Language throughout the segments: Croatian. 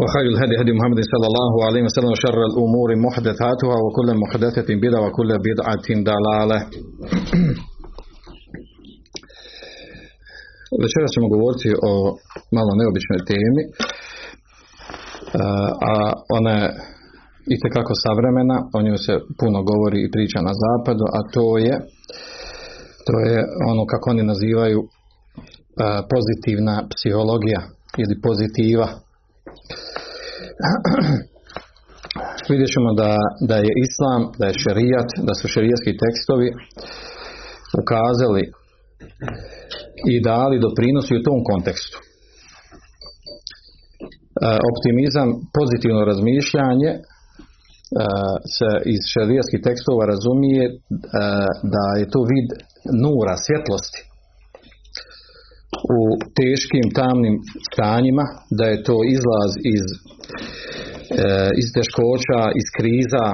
وخير الهدي هدي محمد صلى الله عليه وسلم وشر الأمور محدثاتها وكل محدثة بدعة وكل بدعة ضلالة Večeras ćemo govoriti o malo neobičnoj temi, a ona je itekako savremena, o njoj se puno govori i priča na zapadu, a to je to je ono kako oni nazivaju pozitivna psihologija ili pozitiva vidjet ćemo da, da je islam, da je šerijat, da su šerijatski tekstovi ukazali i dali doprinosi u tom kontekstu. E, optimizam, pozitivno razmišljanje e, se iz šerijatskih tekstova razumije e, da je to vid nura, svjetlosti u teškim tamnim stanjima, da je to izlaz iz, e, iz teškoća, iz kriza,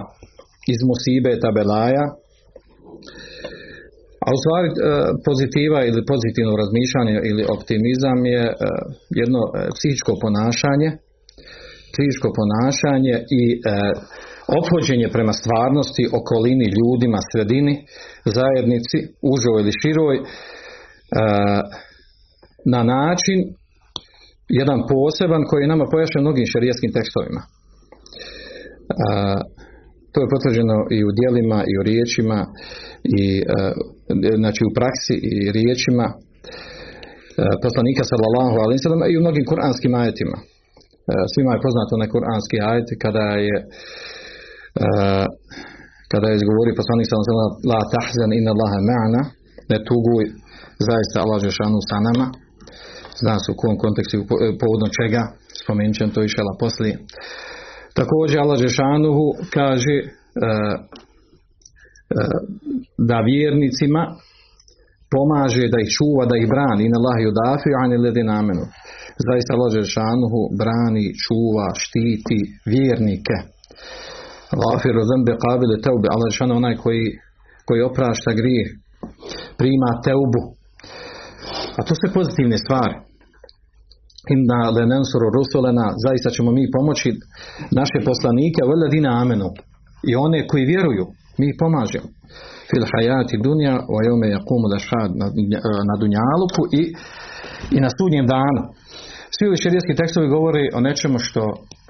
iz musibeta, belaja. A u stvari e, pozitiva ili pozitivno razmišljanje ili optimizam je e, jedno psihičko ponašanje, psihičko ponašanje i ophođenje prema stvarnosti, okolini, ljudima, sredini, zajednici, užoj ili široj, na način jedan poseban koji je nama pojašnjen mnogim šerijskim tekstovima. A, to je potvrđeno i u dijelima i u riječima i znači u praksi i riječima poslanika sallallahu alejhi ve i u mnogim kuranskim ajetima. Svima je poznato na kuranski ajet kada je kada je izgovorio poslanik sallallahu alejhi la tahzan inna Allaha ma'ana ne tuguj zaista Allah je sa nama zna se u kom kontekstu povodom čega, spomenut ćemo to išala poslije. Također Allah Žešanuhu kaže e, e, da vjernicima pomaže da ih čuva, da ih brani in Allah yudafi an alladhina amanu. Zaista Allah Žešanuhu brani, čuva, štiti vjernike. Qabile teubi. Allah Žešanuhu onaj koji, koji oprašta grije, prima teubu. A to su pozitivne stvari inna lenensuru rusulena, zaista ćemo mi pomoći naše poslanike, veledina amenu, i one koji vjeruju, mi pomažemo. Fil hajati dunja, o jome jakumu lešhad na, dunjaluku i, i na sudnjem danu. Svi ovi širijetski tekstovi govori o nečemu što,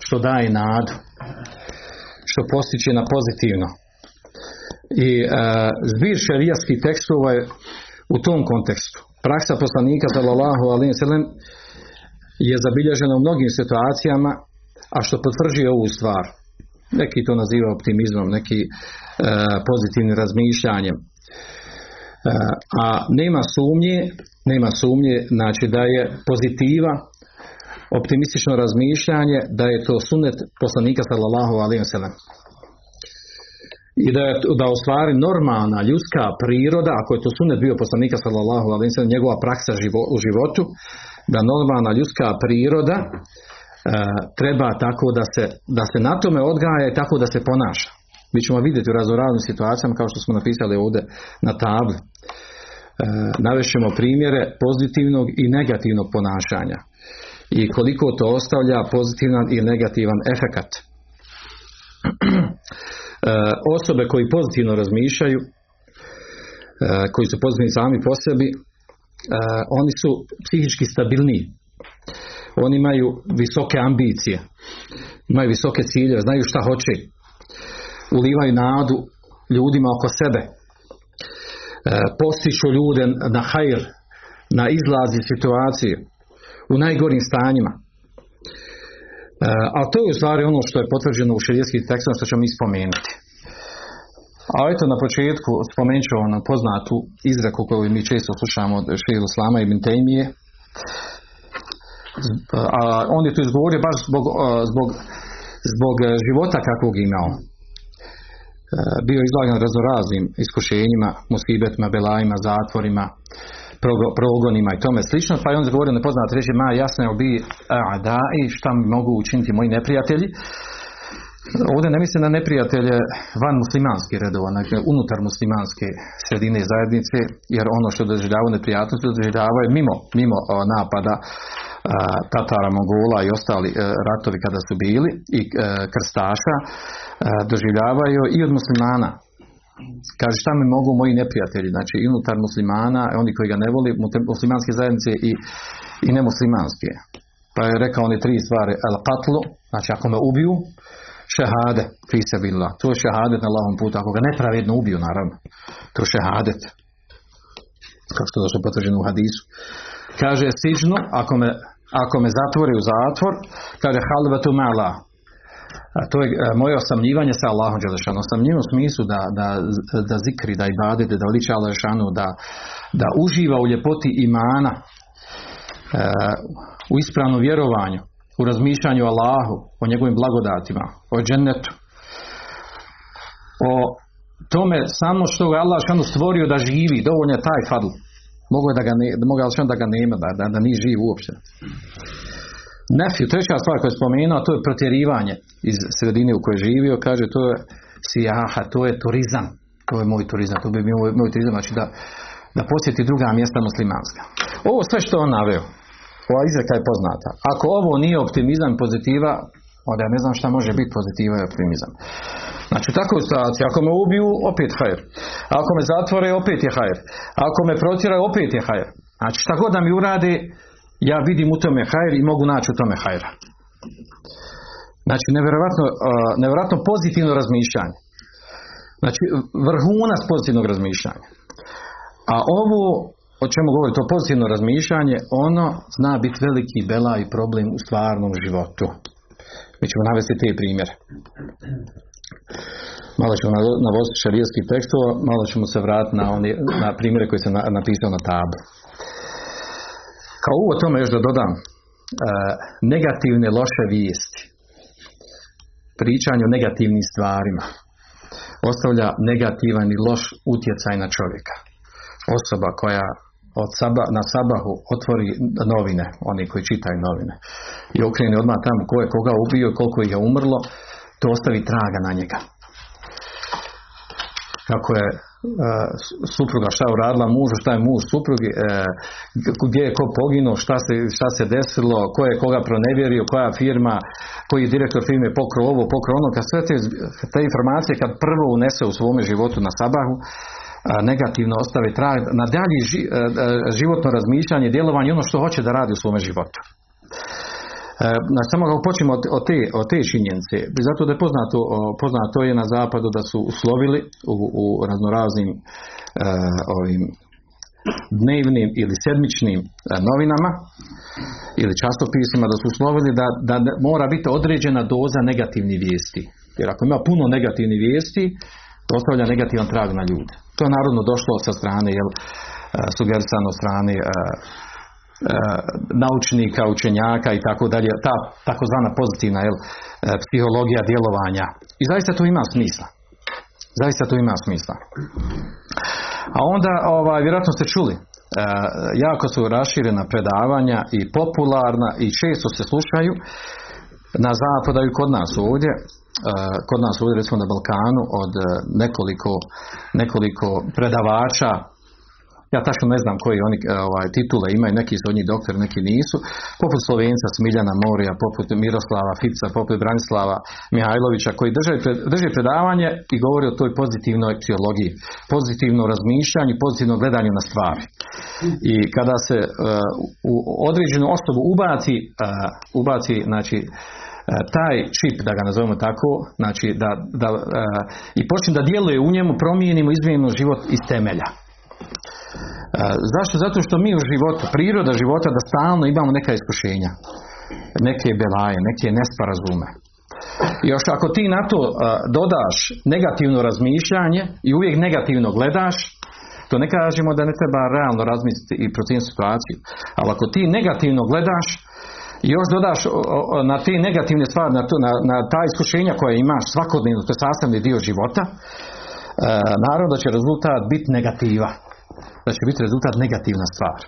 što daje nadu, što postiče na pozitivno. I uh, zbir šerijatskih tekstova je u tom kontekstu. Praksa poslanika sallallahu alaihi sallam je zabilježeno u mnogim situacijama, a što potvrđuje ovu stvar. Neki to naziva optimizmom, neki e, pozitivnim razmišljanjem. E, a nema sumnje, nema sumnje, znači da je pozitiva, optimistično razmišljanje, da je to sunet poslanika sallallahu wa sallam. I da je da u stvari normalna ljudska priroda, ako je to sunet bio poslanika sallallahu wa sallam, njegova praksa u životu, da normalna ljudska priroda e, treba tako da se, da se na tome odgaja i tako da se ponaša. Mi ćemo vidjeti u raznoraznim situacijama kao što smo napisali ovdje na tabli. E, navešćemo primjere pozitivnog i negativnog ponašanja i koliko to ostavlja pozitivan i negativan efekat. E, osobe koji pozitivno razmišljaju, e, koji su pozitivni sami po sebi, oni su psihički stabilniji. Oni imaju visoke ambicije, imaju visoke ciljeve, znaju šta hoće. ulivaju nadu ljudima oko sebe, postiču ljude na hajr, na izlazi situacije u najgorim stanjima. A to je u stvari ono što je potvrđeno u širijskim tekstovima što ćemo mi spomenuti. A eto na početku spomenut ću ono poznatu izreku koju mi često slušamo od Šehiru Slama i Bintejmije. A on je to izgovorio baš zbog, zbog, zbog života kakvog imao. Bio izlagan raznoraznim iskušenjima, musibetima, belajima, zatvorima, progonima i tome slično, pa je on izgovorio nepoznat reći, ma jasno je bi da i šta mogu učiniti moji neprijatelji. Ovdje ne mislim na neprijatelje van muslimanske redova, nego unutar muslimanske sredine zajednice, jer ono što doživljavaju neprijatnosti doživljavaju mimo, mimo napada Tatara, Mongola i ostali e, ratovi kada su bili i e, krstaša e, doživljavaju i od muslimana. Kaže šta mi mogu moji neprijatelji, znači unutar muslimana, oni koji ga ne voli, muslimanske zajednice i, i nemuslimanske. Pa je rekao oni tri stvari, el katlu, znači ako me ubiju, šehade, fi se To je šehadet na lahom putu, ako ga nepravedno ubiju, naravno. To je šehadet. Kao što je potvrđeno u hadisu. Kaže sižnu, ako me ako me zatvori u zatvor, kaže halvetu mala. A to je e, moje osamljivanje sa Allahom Đelešanu. Osamljivanje u smislu da, da, da zikri, da ibadete, da veliča Đelešanu, da, da uživa u ljepoti imana, e, u ispravnom vjerovanju, u razmišljanju o Allahu, o njegovim blagodatima, o džennetu, o tome samo što ga Allah stvorio da živi, dovoljno je taj fadl. Mogu da ga ne, mogu da ga nema, da, da, da nije živ uopće. Nefju, treća stvar koju je spomenuo, to je protjerivanje iz sredine u kojoj je živio, kaže to je sijaha, to je turizam. To je moj turizam, to bi bio moj, moj turizam, znači da, da posjeti druga mjesta muslimanska. Ovo sve što on naveo, ova izreka je poznata. Ako ovo nije optimizam pozitiva, onda ja ne znam šta može biti pozitiva i optimizam. Znači tako u situaciji, ako me ubiju, opet hajr. Ako me zatvore, opet je hajr. Ako me protjeraju, opet je hajr. Znači šta god da mi urade, ja vidim u tome hajr i mogu naći u tome hajra. Znači nevjerojatno, nevjerojatno pozitivno razmišljanje. Znači vrhunac pozitivnog razmišljanja. A ovo o čemu govori to pozitivno razmišljanje, ono zna biti veliki bela i problem u stvarnom životu. Mi ćemo navesti te primjere. Malo ćemo navoziti šarijskih tekstova, malo ćemo se vratiti na, oni, na primjere koje se napisao na tabu. Kao uvod tome još da dodam, e, negativne loše vijesti, pričanje o negativnim stvarima, ostavlja negativan i loš utjecaj na čovjeka. Osoba koja od saba, na sabahu otvori novine, oni koji čitaju novine, i okreni odmah tamo ko je koga ubio, koliko ih je umrlo, to ostavi traga na njega. Kako je uh, supruga šta uradila mužu, šta je muž suprugi, uh, gdje je ko poginuo, šta se, šta se desilo, ko je koga pronevjerio, koja firma, koji je direktor firme pokro ovo, pokro ono, kad sve te, te informacije kad prvo unese u svome životu na sabahu, negativno ostavi trag na dalji životno razmišljanje, djelovanje, ono što hoće da radi u svome životu. Znači, samo kako počnemo od, te, od te činjenice, zato da je poznato, poznato je na zapadu da su uslovili u, u raznoraznim e, ovim dnevnim ili sedmičnim novinama ili časopisima da su uslovili da, da mora biti određena doza negativnih vijesti. Jer ako ima puno negativnih vijesti, to ostavlja negativan trag na ljude. To je narodno došlo sa strane, jel, sugerisano strane E, naučnika, učenjaka i tako dalje, ta takozvana pozitivna jel, e, psihologija djelovanja. I zaista to ima smisla. Zaista to ima smisla. A onda, ovaj, vjerojatno ste čuli, e, jako su raširena predavanja i popularna i često se slušaju na zapadu i kod nas ovdje, kod nas ovdje recimo na Balkanu od nekoliko, nekoliko predavača ja tačno ne znam koji oni e, ovaj, titule imaju, neki su od njih doktori, neki nisu, poput Slovenca Smiljana Morija, poput Miroslava Fica, poput Branislava Mihajlovića, koji drže, predavanje i govori o toj pozitivnoj psihologiji, pozitivno razmišljanju, pozitivno gledanju na stvari. I kada se uh, u određenu osobu ubaci, uh, ubaci znači, taj čip, da ga nazovemo tako, znači da, da i počne da djeluje u njemu, promijenimo, izmijenimo život iz temelja. Zašto? Zato što mi u životu, priroda života da stalno imamo neka iskušenja, neke belaje, neke nesporazume. Još ako ti na to dodaš negativno razmišljanje i uvijek negativno gledaš, to ne kažemo da ne treba realno razmisliti i procijeniti situaciju, ali ako ti negativno gledaš još dodaš na te negativne stvari, na, to, na, na ta iskušenja koja imaš svakodnevno, to je sastavni dio života, e, naravno da će rezultat biti negativa. Da će biti rezultat negativna stvar.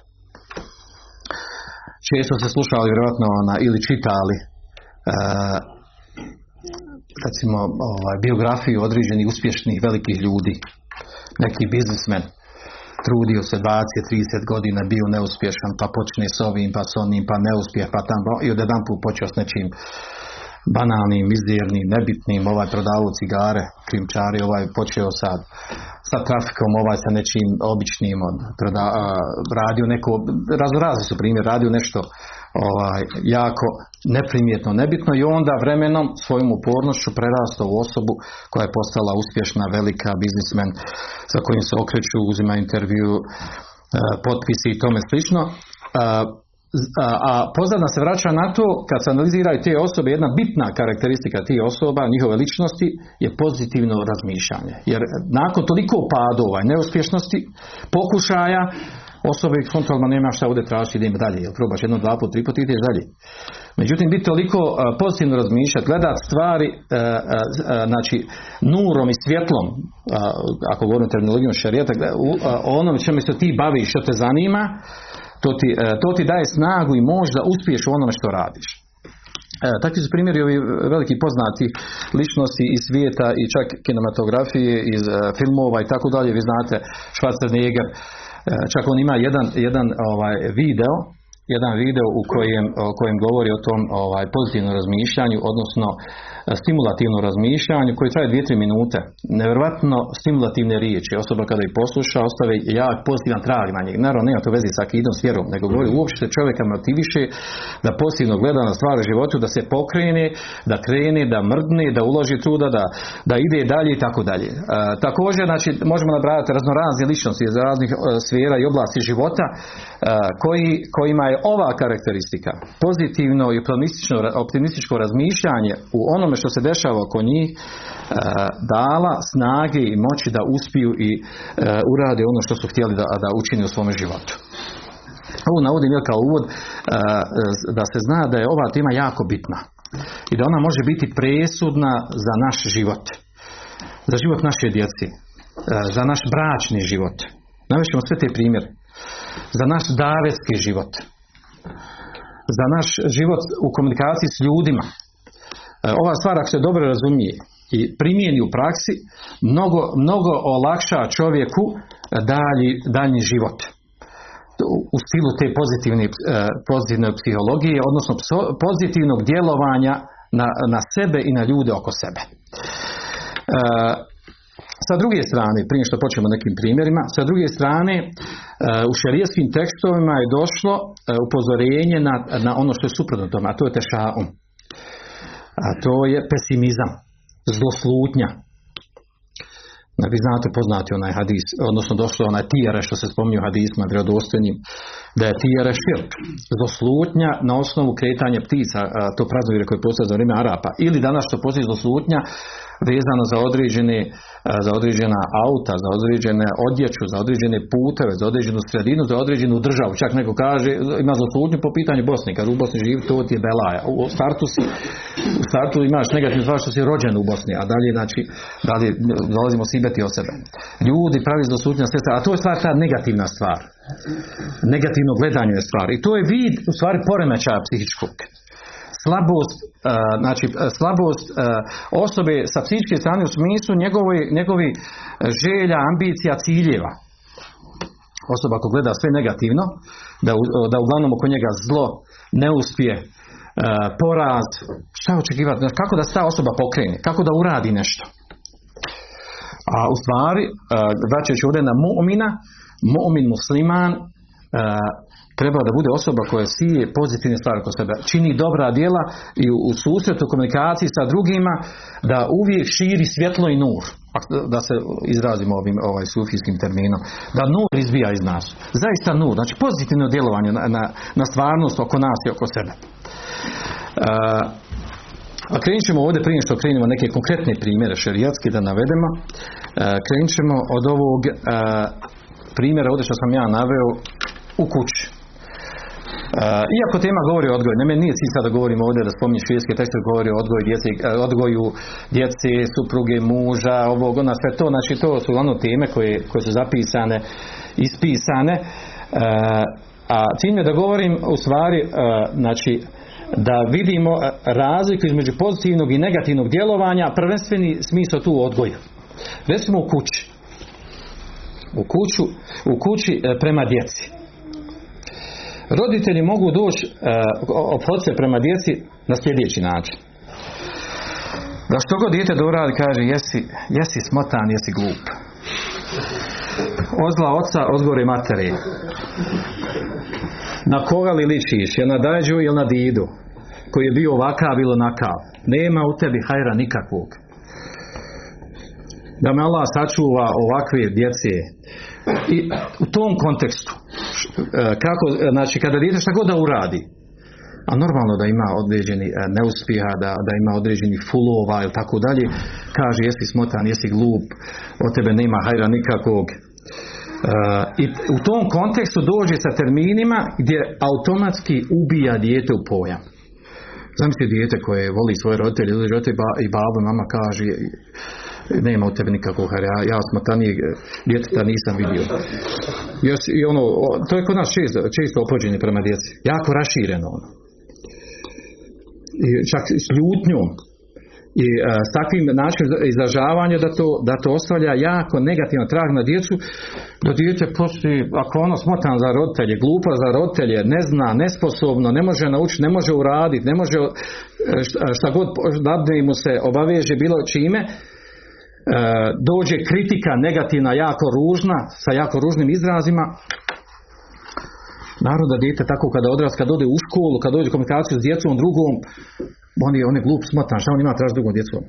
Često se slušali vjerojatno na, ili čitali e, recimo ovaj, biografiju određenih uspješnih velikih ljudi. Neki biznismen trudio se 20-30 godina, bio neuspješan, pa počne s ovim, pa s onim, pa neuspjeh, pa tamo, i od jedan put počeo s nečim banalnim, mizernim, nebitnim, ovaj prodavao cigare, krimčari, ovaj počeo sad sa trafikom, ovaj sa nečim običnim, on proda, radio neko, razno su primjer, radio nešto ovaj, jako neprimjetno, nebitno i onda vremenom svojom upornošću prerastao u osobu koja je postala uspješna, velika biznismen sa kojim se okreću, uzima intervju, e, potpisi i tome slično. E, a pozadna se vraća na to kad se analiziraju te osobe, jedna bitna karakteristika tih osoba, njihove ličnosti je pozitivno razmišljanje. Jer nakon toliko padova i neuspješnosti, pokušaja, osobe kontrolno nema šta ovdje tražiti idem dalje, jel probaš jedno, dva put, tri put ideš dalje. Međutim, biti toliko pozitivno razmišljati, gledat stvari, znači, nurom i svjetlom, ako govorim terminologijom šarijeta, o onome čemu se ti baviš, što te zanima, to ti, to ti daje snagu i moć da uspiješ u onome što radiš. E, takvi su primjeri ovi veliki poznati ličnosti iz svijeta i čak kinematografije, iz filmova i tako dalje. Vi znate Schwarzenegger, E, čak on ima jedan, jedan ovaj, video jedan video u kojem, o kojem govori o tom ovaj, pozitivnom razmišljanju, odnosno e, stimulativnom razmišljanju koji traje 2-3 minute. Nevjerojatno stimulativne riječi. Osoba kada ih posluša ostave jak pozitivan trag na njih. Naravno nema to veze sa akidom s vjerom, nego govori uopšte čovjeka motiviše da pozitivno gleda na stvari u životu, da se pokrene, da krene, da mrdne, da uloži truda, da, da ide dalje i tako dalje. E, također, znači, možemo nabrajati raznorazne ličnosti iz raznih sfera i oblasti života koji, kojima je ova karakteristika, pozitivno i optimističko razmišljanje u onome što se dešava oko njih, e, dala snage i moći da uspiju i e, urade ono što su htjeli da, da učini u svome životu. Ovo navodim ja kao uvod e, da se zna da je ova tema jako bitna i da ona može biti presudna za naš život, za život naše djeci, za naš bračni život. Navešćemo sve te primjere. Za naš davetski život, za naš život u komunikaciji s ljudima. E, ova stvar ako se dobro razumije i primijeni u praksi, mnogo, mnogo olakša čovjeku dalji, daljnji život u stilu te pozitivne, e, pozitivne psihologije, odnosno pozitivnog djelovanja na, na sebe i na ljude oko sebe. E, sa druge strane, prije što počnemo nekim primjerima, sa druge strane e, u šerijskim tekstovima je došlo e, upozorenje na, na ono što je suprotno tome, a to je tešaum. A to je pesimizam, zloslutnja. Vi znate poznati onaj hadis, odnosno došlo onaj tijere što se spominje u hadisma vjerodostojnim, da je tijere širk, zloslutnja na osnovu kretanja ptica, to praznovire koje postoje za vrijeme Arapa, ili danas što postoji zloslutnja vezano za određene za određena auta, za određene odjeću, za određene puteve, za određenu sredinu, za određenu državu. Čak neko kaže, ima zaslutnju po pitanju Bosni, kad u Bosni živi, to ti je belaja. U startu, si, u startu imaš negativnu stvar što si rođen u Bosni, a dalje, znači, dalje dolazimo sibeti od sebe. Ljudi pravi zaslutnja sredstva, a to je stvar ta negativna stvar. Negativno gledanje je stvar. I to je vid, u stvari, poremećaja psihičkog slabost, e, znači e, slabost e, osobe sa psihičke strane u smislu njegovi, njegovi želja, ambicija, ciljeva. Osoba ako gleda sve negativno, da, da uglavnom oko njega zlo, neuspje, poraz, šta očekivati, kako da se ta osoba pokrene, kako da uradi nešto. A u stvari, vraćajući ovdje na mu'mina, mu'min musliman, treba da bude osoba koja sije pozitivne stvari kod sebe, čini dobra djela i u, susretu, komunikaciji sa drugima, da uvijek širi svjetlo i nur, da se izrazimo ovim ovaj sufijskim terminom, da nur izbija iz nas. Zaista nur, znači pozitivno djelovanje na, na, na stvarnost oko nas i oko sebe. A krenut ćemo ovdje prije što krenemo neke konkretne primjere šerijatske da navedemo. Krenut ćemo od ovog primjera ovdje što sam ja naveo u kući. Iako tema govori o odgoju, ne nije cilj sada da govorimo ovdje da spominje švijeske tekste govori o odgoju djece, odgoju djece, supruge, muža, ovog, ona sve to, znači to su ono teme koje, koje su zapisane, ispisane. A cilj je da govorim u stvari, znači, da vidimo razliku između pozitivnog i negativnog djelovanja, prvenstveni smisao tu odgoja. Recimo u kući. U, kuću, u kući prema djeci. Roditelji mogu doći ophoditi se prema djeci na sljedeći način. Da što god dijete doradi kaže jesi, jesi smotan, jesi glup. Ozla oca, odgore materi. Na koga li ličiš? Je na dađu ili na didu? Koji je bio ovakav ili onakav. Nema u tebi hajra nikakvog. Da me Allah sačuva ovakve djece. I u tom kontekstu, kako, znači kada dijete šta god da uradi, a normalno da ima određeni neuspjeha, da, da ima određeni fulova ili tako dalje, kaže jesi smotan, jesi glup, od tebe nema hajra nikakvog, i u tom kontekstu dođe sa terminima gdje automatski ubija dijete u pojam. Zamislite dijete koje voli svoje roditelje, roditelje i babo, mama kaže nema u tebi nikakvog ja, ja smotanijeg djeteta nisam vidio. I ono, to je kod nas često, često opođenje prema djeci. Jako rašireno ono. I čak s ljutnjom i a, e, s takvim načinom izražavanja da to, da to ostavlja jako negativan trag na djecu da dijete postoji, ako ono smotan za roditelje, glupa za roditelje, ne zna, nesposobno, ne može naučiti, ne može uraditi, ne može e, šta god dadne mu se obaveže bilo čime, dođe kritika negativna, jako ružna, sa jako ružnim izrazima, Naravno da dijete tako kada odrast, kad ode u školu, kad dođe komunikaciju s djecom drugom, on je, on je glup smotan, šta on ima traži drugom djecom?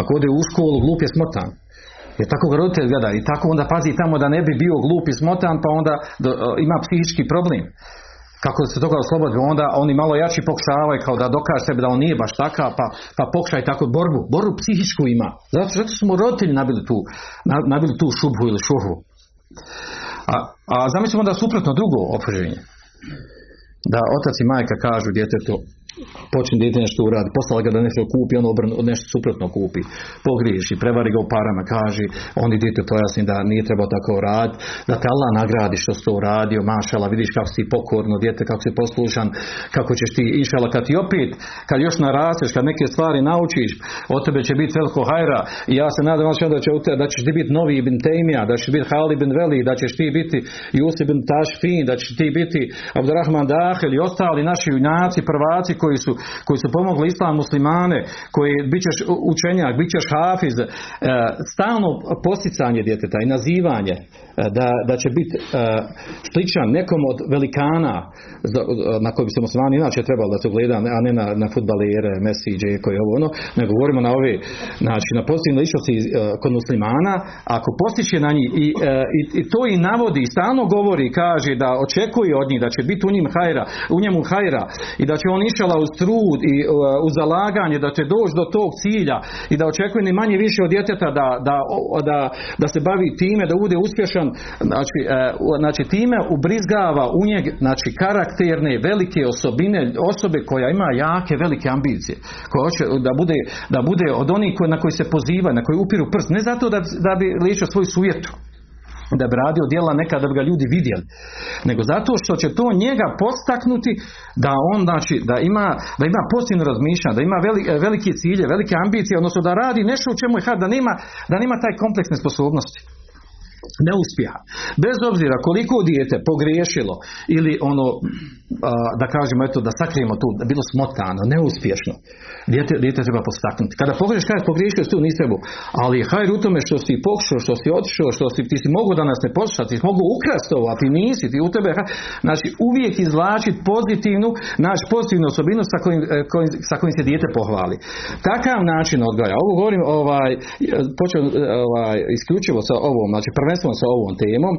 Ako ode u školu, glup je smotan. Jer tako ga roditelj gleda i tako onda pazi tamo da ne bi bio glup i smotan, pa onda do, ima psihički problem. Kako se toga oslobodi, onda oni malo jači pokušavaju kao da dokaže sebi da on nije baš takav, pa, pa pokušaj tako borbu. Borbu psihičku ima. Zato, zato smo roditelji nabili tu, nabili tu šubhu ili šuhu. A, a zamislimo da suprotno drugo opoženje. Da otac i majka kažu djetetu, počne dijete nešto uradi, poslala ga da nešto kupi, on obrn, nešto suprotno kupi, pogriješi, prevari ga u parama, kaže, oni dijete pojasni da nije trebao tako raditi, da te Allah nagradi što si to uradio, mašala, vidiš kako si pokorno, dijete, kako si poslušan, kako ćeš ti, inšala, kad ti opet, kad još narasteš, kad neke stvari naučiš, od tebe će biti veliko hajra i ja se nadam da, će, da ćeš ti biti novi ibn Tejmija, da ćeš biti Hali ibn Veli, da ćeš ti biti Jusib ibn Tašfin, da ćeš ti biti Abdurrahman Dahel i ostali naši junaci, prvaci koji su, koji su pomogli islam muslimane, koji bit ćeš učenjak, bit ćeš hafiz, e, stalno posticanje djeteta i nazivanje e, da, da će biti e, sličan nekom od velikana na koji bi se muslimani inače trebalo da se gleda, a ne na, na futbalere, Messi, koji je ovo ono, nego govorimo na ove, znači na pozitivne ličnosti kod muslimana, ako postiće na njih i, i, i, to i navodi, i stalno govori, kaže da očekuje od njih da će biti u njim hajra, u njemu hajra i da će on išala uz trud i uh, uz zalaganje da će doći do tog cilja i da očekuje ni manje više od djeteta da, da, da, da se bavi time, da bude uspješan, znači, uh, znači time ubrizgava u njeg znači, karakterne, velike osobine, osobe koja ima jake, velike ambicije, koja hoće da bude, da bude od onih na koji se poziva, na koji upiru prst, ne zato da, da bi ličio svoju sujetu, da bi radio djela neka da bi ga ljudi vidjeli, nego zato što će to njega postaknuti da on znači da ima da ima pozitivno razmišljanje, da ima velike cilje, velike ambicije, odnosno da radi nešto u čemu je da nema da nema taj kompleksne sposobnosti. neuspjeha. Bez obzira koliko dijete pogriješilo ili ono, da kažemo eto, da sakrijemo tu, da bilo smotano, neuspješno, dijete, dijete treba postaknuti. Kada pogriješ, kada pogriješio tu nisi trebao, ali hajde u tome što si pokušao, što si otišao, što si, ti si mogu da nas ne poslušati, mogu ukrasti ovo, a ti nisi, ti u tebe, znači uvijek izvlačiti pozitivnu, naći pozitivnu osobinu sa kojim, e, kojim, sa kojim se dijete pohvali. Takav način odgoja, ovo govorim ovaj, počeo ovaj, isključivo sa ovom, znači prvenstveno sa ovom temom,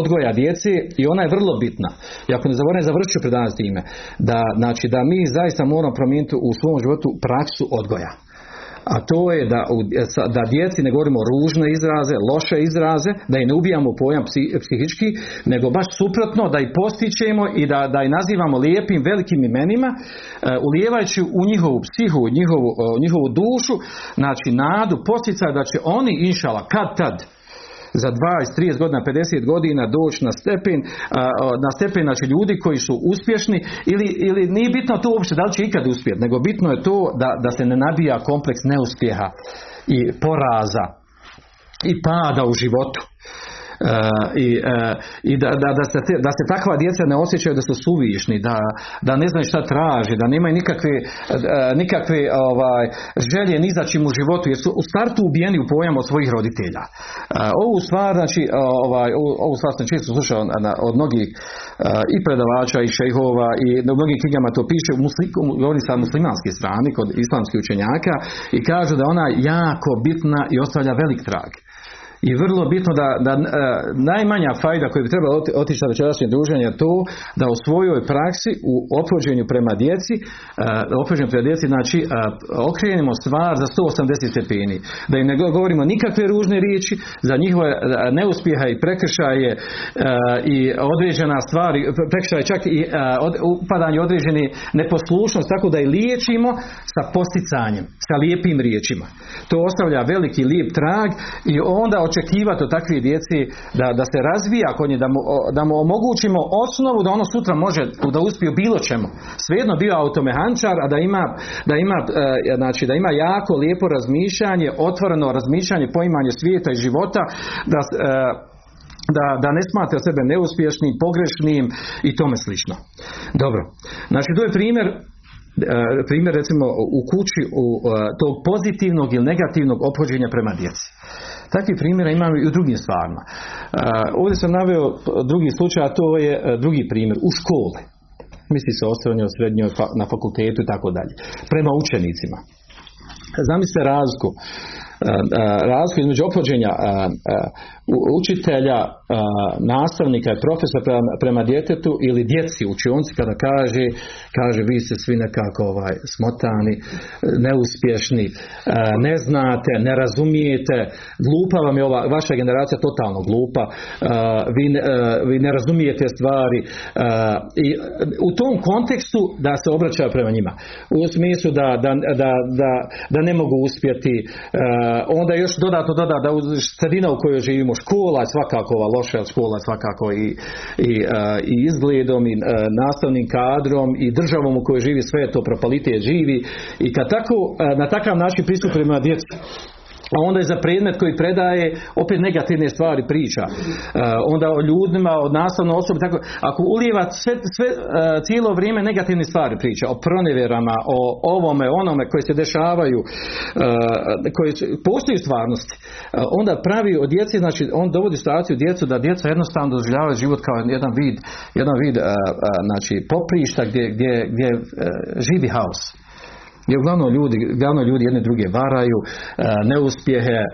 odgoja djeci i ona je vrlo bitna. I ako ne zaboravim, završit ću predavanje time, da, znači, da mi zaista moramo promijeniti u svom životu praksu odgoja. A to je da, da djeci ne govorimo ružne izraze, loše izraze, da i ne ubijamo pojam psihički, nego baš suprotno da ih postičemo i da, da ih nazivamo lijepim, velikim imenima, e, ulijevajući u njihovu psihu, u njihovu, njihovu dušu, znači nadu, posticaj da će oni inšala kad tad za 20, 30 godina, 50 godina doći na stepen, na stepen znači ljudi koji su uspješni ili, ili nije bitno to uopće da li će ikad uspjeti, nego bitno je to da, da se ne nabija kompleks neuspjeha i poraza i pada u životu. E, i, e, i da, da, da, se da se takva djeca ne osjećaju da su suvišni, da, da ne znaju šta traži, da nemaju nikakve, e, nikakve ovaj, želje ni za u životu, jer su u startu ubijeni u pojam od svojih roditelja. Ovu stvar, znači, ovaj, ovu stvar sam često slušao od mnogih i predavača i šejhova i na mnogim knjigama to piše, govori sa muslimanske strane, kod islamskih učenjaka i kažu da ona jako bitna i ostavlja velik trag. I vrlo bitno da, da e, najmanja fajda koju bi trebalo otići na večerašnje druženje je to da u svojoj praksi u opođenju prema djeci, uh, opođenju prema djeci, znači uh, okrenemo stvar za 180 stepeni. Da im ne govorimo nikakve ružne riječi, za njihove neuspjeha i prekršaje i određena stvari, prekršaje čak i od, upadanje određene neposlušnost, tako da i liječimo sa posticanjem, sa lijepim riječima. To ostavlja veliki lijep trag i onda očekivati od takvih djeci da, da se razvija kod nje, da mu, da mu omogućimo osnovu da ono sutra može da uspije bilo čemu. Svejedno bio automehančar, a da ima, da ima, e, znači, da ima jako lijepo razmišljanje, otvoreno razmišljanje, poimanje svijeta i života, da, e, da, da ne smatra sebe neuspješnim, pogrešnim i tome slično. Dobro. Znači, to je primjer e, primjer recimo u kući u, tog pozitivnog ili negativnog ophođenja prema djeci. Takvih primjera imamo i u drugim stvarima. Ovdje sam naveo drugi slučaj, a to je e, drugi primjer u školi. Misli se o osnovnoj, srednjoj, na fakultetu i tako dalje. Prema učenicima. Zamislite razliku razliku između opođenja učitelja, nastavnika profesora prema, prema djetetu ili djeci učionci kada kaže, kaže vi ste svi nekako ovaj, smotani, neuspješni, ne znate, ne razumijete, glupa vam je ova vaša generacija totalno glupa, vi, vi ne razumijete stvari i u tom kontekstu da se obraća prema njima. U smislu da, da, da, da ne mogu uspjeti onda još dodatno doda da sredina u kojoj živimo škola je svakako ova loša škola je svakako i, i, i izgledom i nastavnim kadrom i državom u kojoj živi sve to propalitet živi. I kad tako na takav način pristup prema djecu a onda je za predmet koji predaje opet negativne stvari priča. E, onda o ljudima, o nastavnoj osobi, tako, ako ulijeva sve, sve, e, cijelo vrijeme negativne stvari priča, o pronevjerama, o ovome, onome koji se dešavaju, e, koji postoji stvarnosti, onda pravi od djece, znači on dovodi situaciju djecu da djeca jednostavno doživljavaju život kao jedan vid, jedan vid znači poprišta gdje, gdje, gdje živi haos. Jer uglavnom ljudi, uglavnom ljudi jedne druge varaju, e, neuspjehe, e,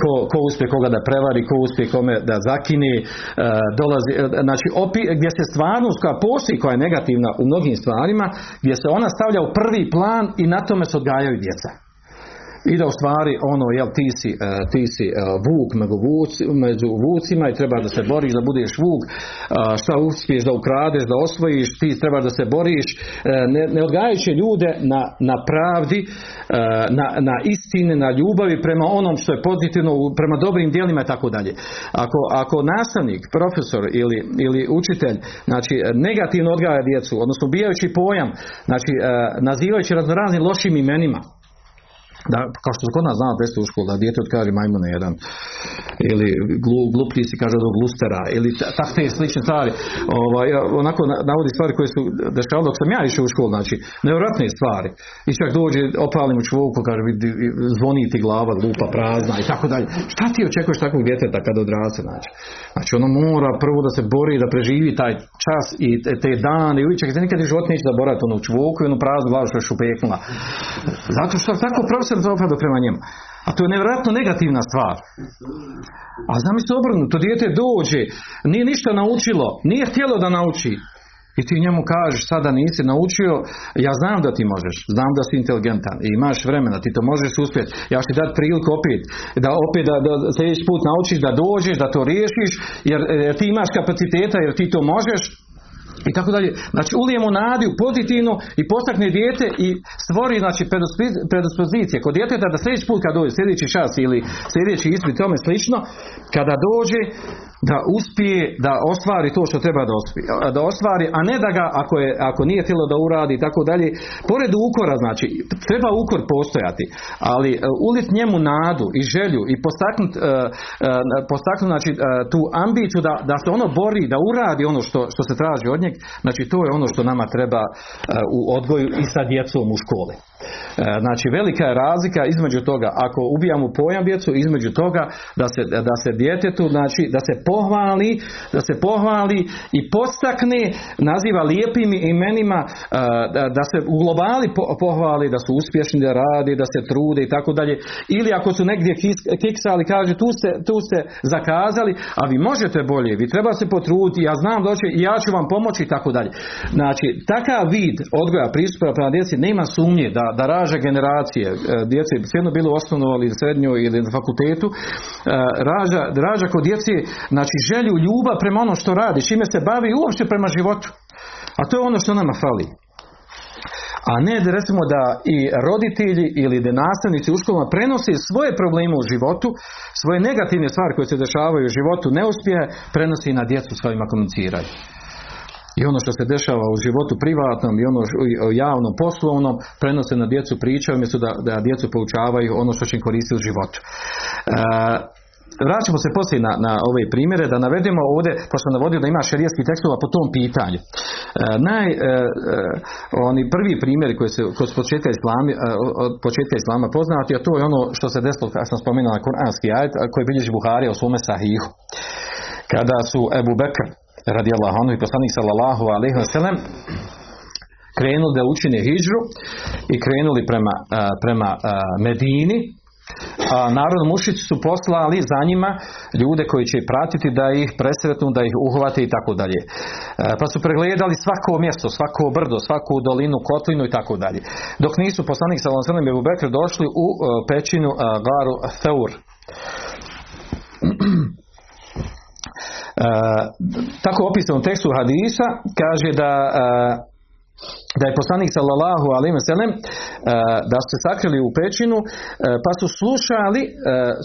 ko, ko uspije koga da prevari, ko uspije kome da zakini, e, dolazi, znači opi, gdje se stvarnost koja postoji, koja je negativna u mnogim stvarima, gdje se ona stavlja u prvi plan i na tome se odgajaju djeca i da u stvari ono jel ti si, e, ti si e, vuk među, vucima i treba da se boriš da budeš vuk. Šta uspiješ da ukradeš da osvojiš ti treba da se boriš e, ne, ne odgajajući ljude na, na pravdi na, na istine na ljubavi prema onom što je pozitivno prema dobrim djelima i tako dalje. Ako, ako nastavnik profesor ili, ili učitelj znači negativno odgaja djecu odnosno ubijajući pojam znači nazivajući raznoraznim lošim imenima da, kao što se kod nas zna u školu, da dijete odkaže majmune jedan ili glu, gluplji si kaže od lustera ili takve slične stvari. Ovaj, onako navodi stvari koje su dešavale dok sam ja išao u školu, znači nevjerojatne stvari. I čak dođe opalim u čvoku, kaže zvoni ti glava, glupa, prazna i tako dalje. Šta ti očekuješ takvog djeteta kad odraste, znači? Znači ono mora prvo da se bori da preživi taj čas i te, dane i uvijek se nikad život neće zaboraviti onu čvoku i onu praznu glavu što je šupeknula. Zato što tako profesor dopada prema njemu. A to je nevjerojatno negativna stvar. A znam se obrnuto, dijete dođe, nije ništa naučilo, nije htjelo da nauči. I ti njemu kažeš sada nisi naučio, ja znam da ti možeš, znam da si inteligentan i imaš vremena, ti to možeš uspjeti. Ja ću ti dati priliku opet, da opet da, da sljedeći put naučiš, da dođeš, da to riješiš, jer, jer ti imaš kapaciteta, jer ti to možeš, i tako dalje. Znači ulijemo nadu pozitivno i postakne dijete i stvori znači predispozicije kod djeteta da sljedeći put kad dođe sljedeći čas ili sljedeći ispit tome slično, kada dođe da uspije da ostvari to što treba da, uspije, da ostvari, a ne da ga ako, je, ako nije htjelo da uradi i tako dalje, pored ukora znači, treba ukor postojati, ali uh, ulit njemu nadu i želju i postaknut, uh, uh, postaknut znači, tu ambiciju da, da se ono bori, da uradi ono što, što se traži od njeg, znači to je ono što nama treba u odgoju i sa djecom u školi. Znači velika je razlika između toga ako ubijamo pojam djecu, između toga da se, da se djetetu, znači da se pohvali, da se pohvali i postakne, naziva lijepim imenima, da se u globali pohvali, da su uspješni, da radi, da se trude i tako dalje. Ili ako su negdje kiksali, kaže tu ste, tu ste zakazali, a vi možete bolje, vi treba se potruditi, ja znam doći ja ću vam pomoći i tako dalje. Znači, takav vid odgoja pristupa prema djeci nema sumnje da, da raže generacije e, djece, sjedno bilo osnovno ili srednjoj ili na fakultetu, e, raža, raža kod djece znači želju, ljubav prema ono što radi, čime se bavi uopće prema životu. A to je ono što nama fali. A ne da recimo da i roditelji ili da nastavnici u školama prenose svoje probleme u životu, svoje negativne stvari koje se dešavaju u životu, neuspjehe, prenosi na djecu s kojima komuniciraju. I ono što se dešava u životu privatnom i ono javnom, poslovnom, prenose na djecu pričaju, umjesto da, da djecu poučavaju ono što će im koristiti u životu. E, vraćamo se poslije na, na ove primjere da navedemo ovdje, pošto sam navodio da ima šerijski tekstova po tom pitanju. E, naj, e, e, oni prvi primjeri koji se kod početka islama, od početka islama poznati, a to je ono što se desilo, kako sam spomenuo na Kur'anski ajet, koji bilježi Buharija u svome sahihu. Kada su Ebu Bekr radijallahu anhu i poslanik sallallahu alaihi wa sallam krenuli da učine hijđru i krenuli prema, prema Medini narod mušici su poslali za njima ljude koji će pratiti da ih presretnu, da ih uhvate i tako dalje. Pa su pregledali svako mjesto, svako brdo, svaku dolinu, kotlinu i tako dalje. Dok nisu poslanik sallallahu alejhi ve sellem došli u pećinu Garu Theur. E, tako opisano u tekstu hadisa kaže da e, da je poslanik sallallahu alejhi ve sellem da su se sakrili u pećinu e, pa su slušali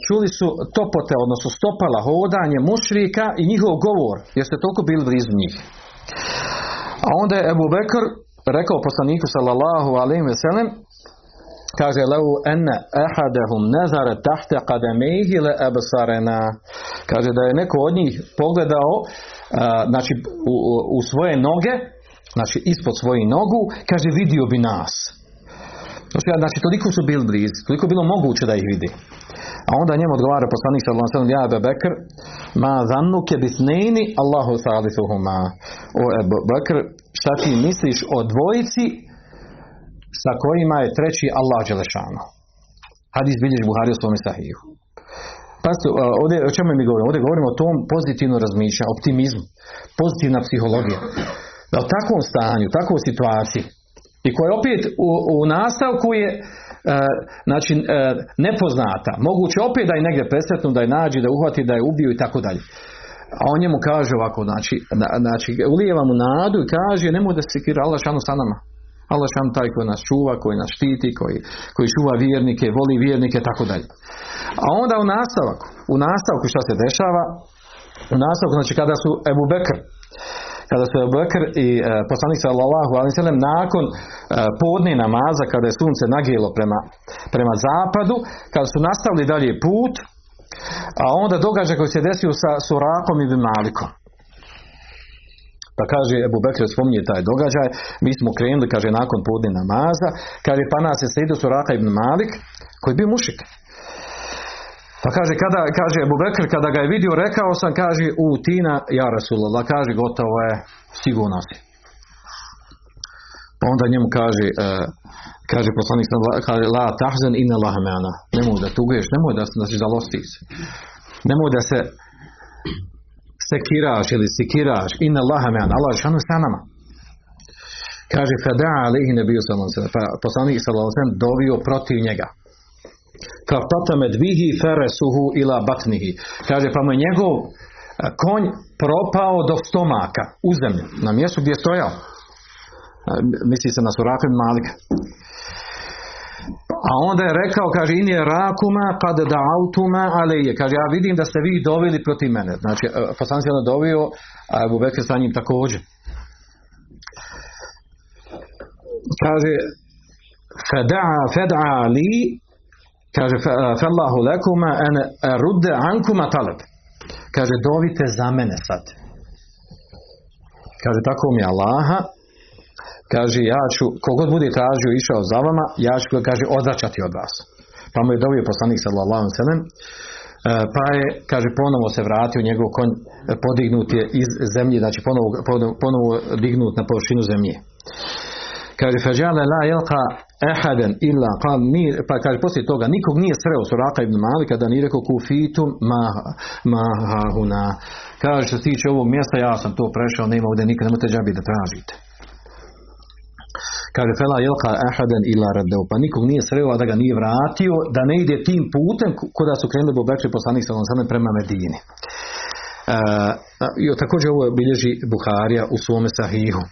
čuli su topote odnosno stopala hodanje mušrika i njihov govor jer ste toliko bili blizu njih. A onda je Ebu Bekr rekao poslaniku sallallahu alejhi ve sellem kaže lau enne ehadehum nezare tahte kademejhi le kaže da je neko od njih pogledao znači u, u svoje noge znači ispod svoje nogu kaže vidio bi nas znači, znači toliko su bili blizu toliko bilo moguće da ih vidi a onda njemu odgovara poslanik sallallahu alejhi ve sellem ja Abu Bekr ma zannuke bisnejni Allahu salisuhuma o Abu Bekr šta ti misliš o dvojici sa kojima je treći Allah Đelešanu. Hadis bilježi Buhari u svome sahihu. Pa ovdje, o čemu mi govorimo? Ovdje govorimo o tom pozitivnom razmišljanju, optimizmu, pozitivna psihologija. Da u takvom stanju, takvoj situaciji, i koja opet u, u nastavku je e, znači e, nepoznata. Moguće opet da je negdje presretnu, da je nađi, da je uhvati, da je ubiju i tako dalje. A on njemu kaže ovako, znači, znači ulijeva mu nadu i kaže nemoj da se kira Allah šanu sa nama. Allah šan taj koji nas čuva, koji nas štiti, koji, koji čuva vjernike, voli vjernike, tako dalje. A onda u nastavku, u nastavku šta se dešava, u nastavku, znači kada su Ebu Bekr, kada su Bekr i e, poslanik sallallahu alaihi sallam nakon e, podne namaza, kada je sunce nagijelo prema, prema zapadu, kada su nastavili dalje put, A onda događaj koji se desio sa Surakom i Malikom. Pa kaže Ebu Bekr spominje taj događaj, mi smo krenuli, kaže, nakon podne namaza, kaže, pa nas je slijedio Suraka ibn Malik, koji bio mušik. Pa kaže, kada, kaže Ebu Bekr, kada ga je vidio, rekao sam, kaže, u Tina, ja Rasulullah, kaže, gotovo je, sigurno si. Pa onda njemu kaže, e, kaže poslanik, kaže, la tahzen inna lahmana, nemoj da tuguješ, nemoj da, da se zalostiš. Nemoj da se sekiraš ili sikiraš. Inna Allaha me'an Allah je šanu sa nama. Kaže fada alihi nebiju sallam pa poslanik sallam dovio protiv njega fa patamed vihi feresuhu ila batnihi kaže pa mu je njegov konj propao do stomaka u zemlju na mjestu gdje je stojao misli se na suraku Malika a onda je rekao, kaže, in je rakuma kad da autuma je. Kaže, ja vidim da ste vi doveli protiv mene. Znači, e, poslanik je onda dovio, a Ebu Bekr sa njim također. Kaže, feda'a feda'a li kaže fallahu lekuma an rudde ankuma talab kaže dovite za mene sad kaže tako mi Allaha kaže ja ću, kogod bude tražio išao za vama, ja ću ga kaže odvraćati od vas. Pa mu je dobio poslanik sallallahu alejhi ve pa je, kaže, ponovo se vratio, njegov konj podignut je iz zemlje, znači ponovo, ponovo dignut na površinu zemlje. Kaže, fađale la jelka ehaden illa qal mi, pa kaže, poslije toga, nikog nije sreo Suraka ibn Malika da nije rekao kufitum ma, ma. Kaže, što se tiče ovog mjesta, ja sam to prešao, nema ovdje nikad, nemojte džabi da tražite. Kaže fela jelka ahaden ila radeu. Pa nikog nije sreo da ga nije vratio, da ne ide tim putem kuda su krenuli Bobekri poslanik sallallahu prema Medini. E, također ovo bilježi Buharija u svome sahihu.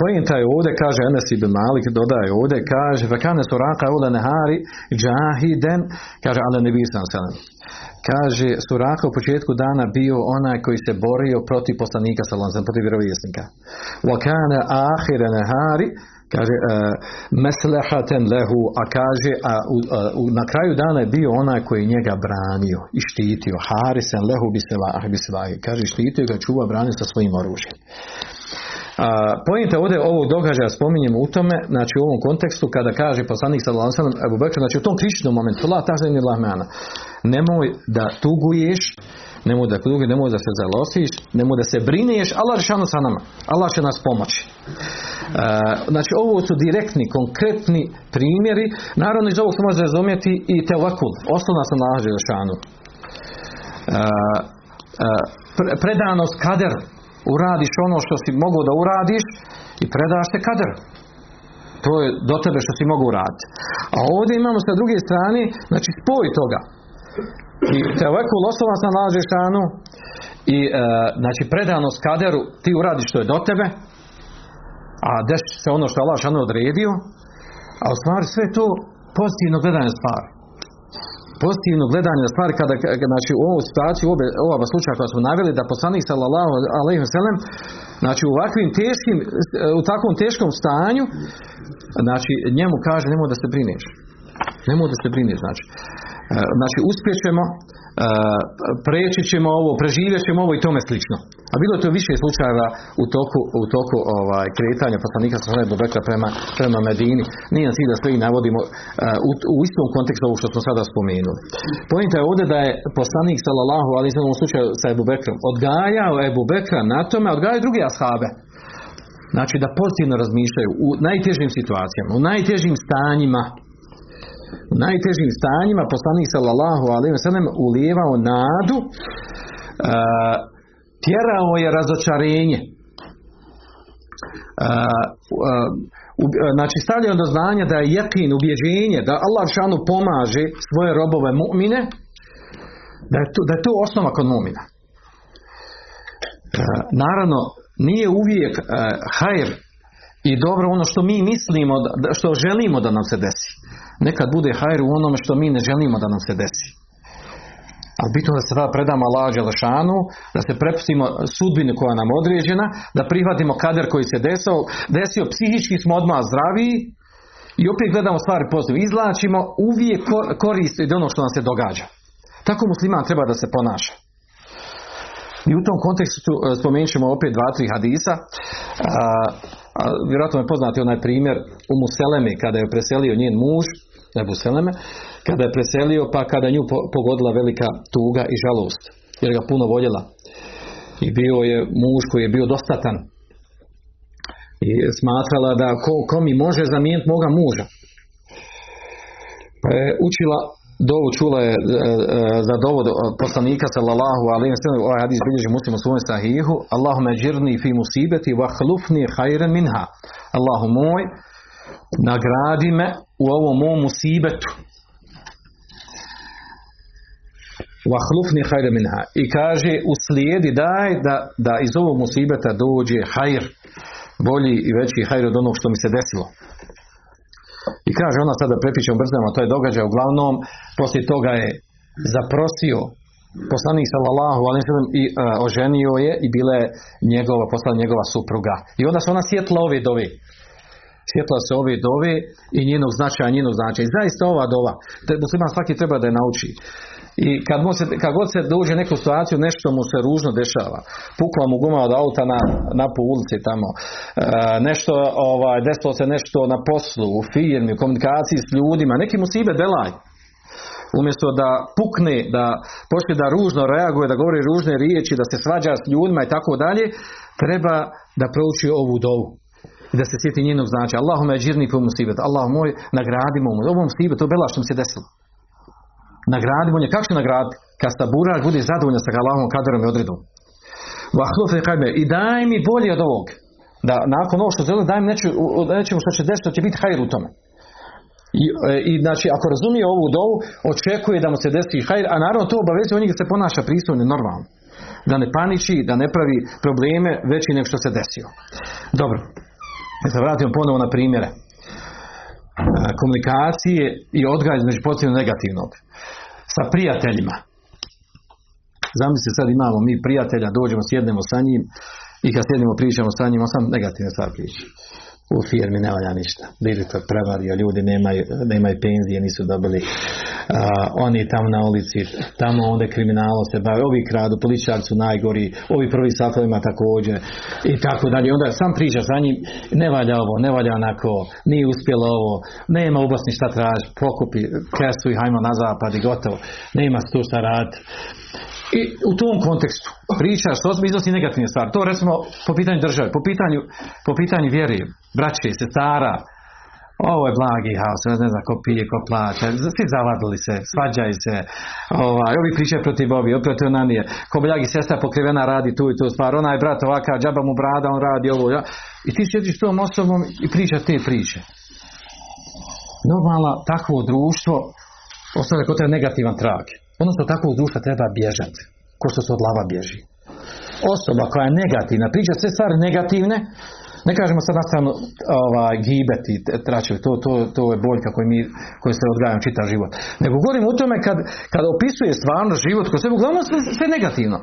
Pojenta je ovdje, kaže Enes ibn Malik, dodaje ovdje, kaže, vakane suraka ule nehari džahiden, kaže, ale ne bisan Kaže, Suraka u početku dana bio onaj koji se borio protiv poslanika sallallahu protiv vjerovjesnika. Wa kana akhir nahari kaže meslehaten lehu a kaže a, u, na kraju dana je bio onaj koji njega branio i štitio harisen lehu biseva kaže štitio ga čuva branio sa svojim oružjem Pojenta ovdje ovog događaja spominjemo u tome, znači u ovom kontekstu kada kaže poslanik sallallahu alejhi ve Abu Bekr, znači u tom kričnom momentu, la tahzani lahmana. Nemoj da tuguješ, nemoj da tuguješ, nemoj da se zalostiš, nemoj da se brineš, Allah šanu sa nama. Allah će nas pomoći. znači ovo su direktni, konkretni primjeri. Naravno iz ovog se može razumjeti i tevakul, osnovna sam na šanu. Predanost kader, uradiš ono što si mogao da uradiš i predaš se kader. To je do tebe što si mogu uraditi. A ovdje imamo sa druge strane, znači spoj toga. I te ovako osnova se nalaže šanu i e, znači predanost kaderu ti uradiš što je do tebe a deši se ono što je Allah odredio a u stvari sve to pozitivno gledanje stvari pozitivno gledanje na stvari kada, znači u ovoj situaciji, u ova slučaja koja smo naveli da poslanik sallallahu alejhi ve znači u ovakvim teškim u takvom teškom stanju znači njemu kaže nemoj da se brineš nemoj da se brineš znači E, znači uspjećemo, e, preći ćemo ovo, preživjet ćemo ovo i tome slično. A bilo je to više slučajeva u toku, u toku ovaj, kretanja poslanika sa Bekra prema, prema Medini. Nije cilj da sve navodimo e, u, u, istom kontekstu ovo što smo sada spomenuli. Pojenta je ovdje da je poslanik sallallahu ali u slučaju sa Ebu Bekrom odgajao Ebu Bekra na tome, odgajao druge ashabe. Znači da pozitivno razmišljaju u najtežim situacijama, u najtežim stanjima u najtežim stanjima poslanik sallallahu alejhi ve sellem ulijevao nadu uh, tjerao je razočarenje. Znači stavljaju do znanja da je jekin, ubježenje da Allah šanu pomaže svoje robove mu'mine da je to, da je to osnova kod mu'mina. Naravno nije uvijek hajr i dobro ono što mi mislimo što želimo da nam se desi. Nekad bude hajr u onome što mi ne želimo da nam se desi. Ali bitno da se tada predamo Allah Đelešanu, da se prepustimo sudbini koja nam određena, da prihvatimo kader koji se desio, desio psihički smo odmah zdraviji I opet gledamo stvari pozitivno. Izlačimo uvijek korist od ono što nam se događa. Tako musliman treba da se ponaša. I u tom kontekstu e, spomenut ćemo opet dva, tri hadisa. A, vjerojatno je poznati onaj primjer u Muselemi kada je preselio njen muž, Ebu Seleme, kada je preselio pa kada nju pogodila velika tuga i žalost jer ga puno voljela. I bio je muž koji je bio dostatan. I smatrala da ko, ko mi može zamijeniti moga muža. Pa je učila dovu čula je e, e, za dovod poslanika sallallahu alejhi ve sellem ovaj hadis bilježi muslim u svom sahihu Allahumma ajirni fi musibati wa khlufni khayran minha. Allahu moj nagradi me u ovom mom musibetu Vahlufni hajre minha. I kaže, uslijedi daj da, da iz ovog musibeta dođe hajr, bolji i veći hajr od onog što mi se desilo. I kaže ona sada prepićemo brzamo, to je događaj uglavnom, poslije toga je zaprosio poslanik sallallahu alejhi ve i uh, oženio je i bila je njegova poslana njegova supruga. I onda se ona sjetla ove dove. Sjetla se ove dove i njenog značaja, njenog značaja. I zaista ova dova, musliman svaki treba da je nauči. I kad, se, kad god se dođe neku situaciju, nešto mu se ružno dešava. Pukla mu guma od auta na, na po ulici tamo. E, nešto, ovaj, desilo se nešto na poslu, u firmi, u komunikaciji s ljudima. Neki mu sibe delaj. Umjesto da pukne, da počne da ružno reaguje, da govori ružne riječi, da se svađa s ljudima i tako dalje, treba da prouči ovu dovu i da se sjeti njenog značaja. Allahume džirni po musibet. Allah moj, nagradimo mu. Ovo musibet, to bela što mi se desilo nagradimo nje. Kako će nagraditi? Kad staburar bude zadovoljan sa Allahom kaderom i odredom. I daj mi bolje od ovog. Da nakon ovog što želim, daj mi nečemu što će desiti, će biti hajr u tome. I, e, I, znači, ako razumije ovu dovu, očekuje da mu se desi hajr, a naravno to obavezuje on da se ponaša pristojno normalno. Da ne paniči, da ne pravi probleme veći nego što se desio. Dobro. Da se vratimo ponovo na primjere. E, komunikacije i odgaj između pozitivno negativnog. Sa prijateljima. Zamislite sad imamo mi prijatelja, dođemo, sjednemo sa njim i kad sjednemo pričamo sa njim, on sam negativne stvari priča u firmi ne valja ništa. Direktor prevario, ljudi nemaju, nemaju penzije, nisu dobili. oni tamo na ulici, tamo onda kriminalo se bave, ovi kradu, političari su najgori, ovi prvi satovima također i tako dalje. Onda sam priča za njim, ne valja ovo, ne valja onako, nije uspjelo ovo, nema ubasni šta traži, pokupi kesu i hajmo na zapad i gotovo. Nema tu šta raditi. I u tom kontekstu priča što iznosi negativne stvari. To recimo po pitanju države, po pitanju, po pitanju vjeri, braće, sestara, ovo je blagi haos, ne znam ko pije, ko plaća, svi zavadili se, svađaju se, ovaj, ovi pričaju protiv ovi, opet ona nije, ko bljagi sestra pokrivena radi tu i tu stvar, onaj brat ovakav, džaba mu brada, on radi ovo, ja. i ti sjediš tom osobom i priča te priče. Normalno, takvo društvo ostavlja kod tebe negativan trag. Odnosno takvog društva treba bježati, ko što se od lava bježi. Osoba koja je negativna, priča sve stvari negativne, ne kažemo sad na stranu ovaj, gibeti, tračevi, to, to, to je boljka koju mi, koju se odgajamo čitav život. Nego govorim o tome kad, kad opisuje stvarno život kod sebe, uglavnom sve, sve negativno.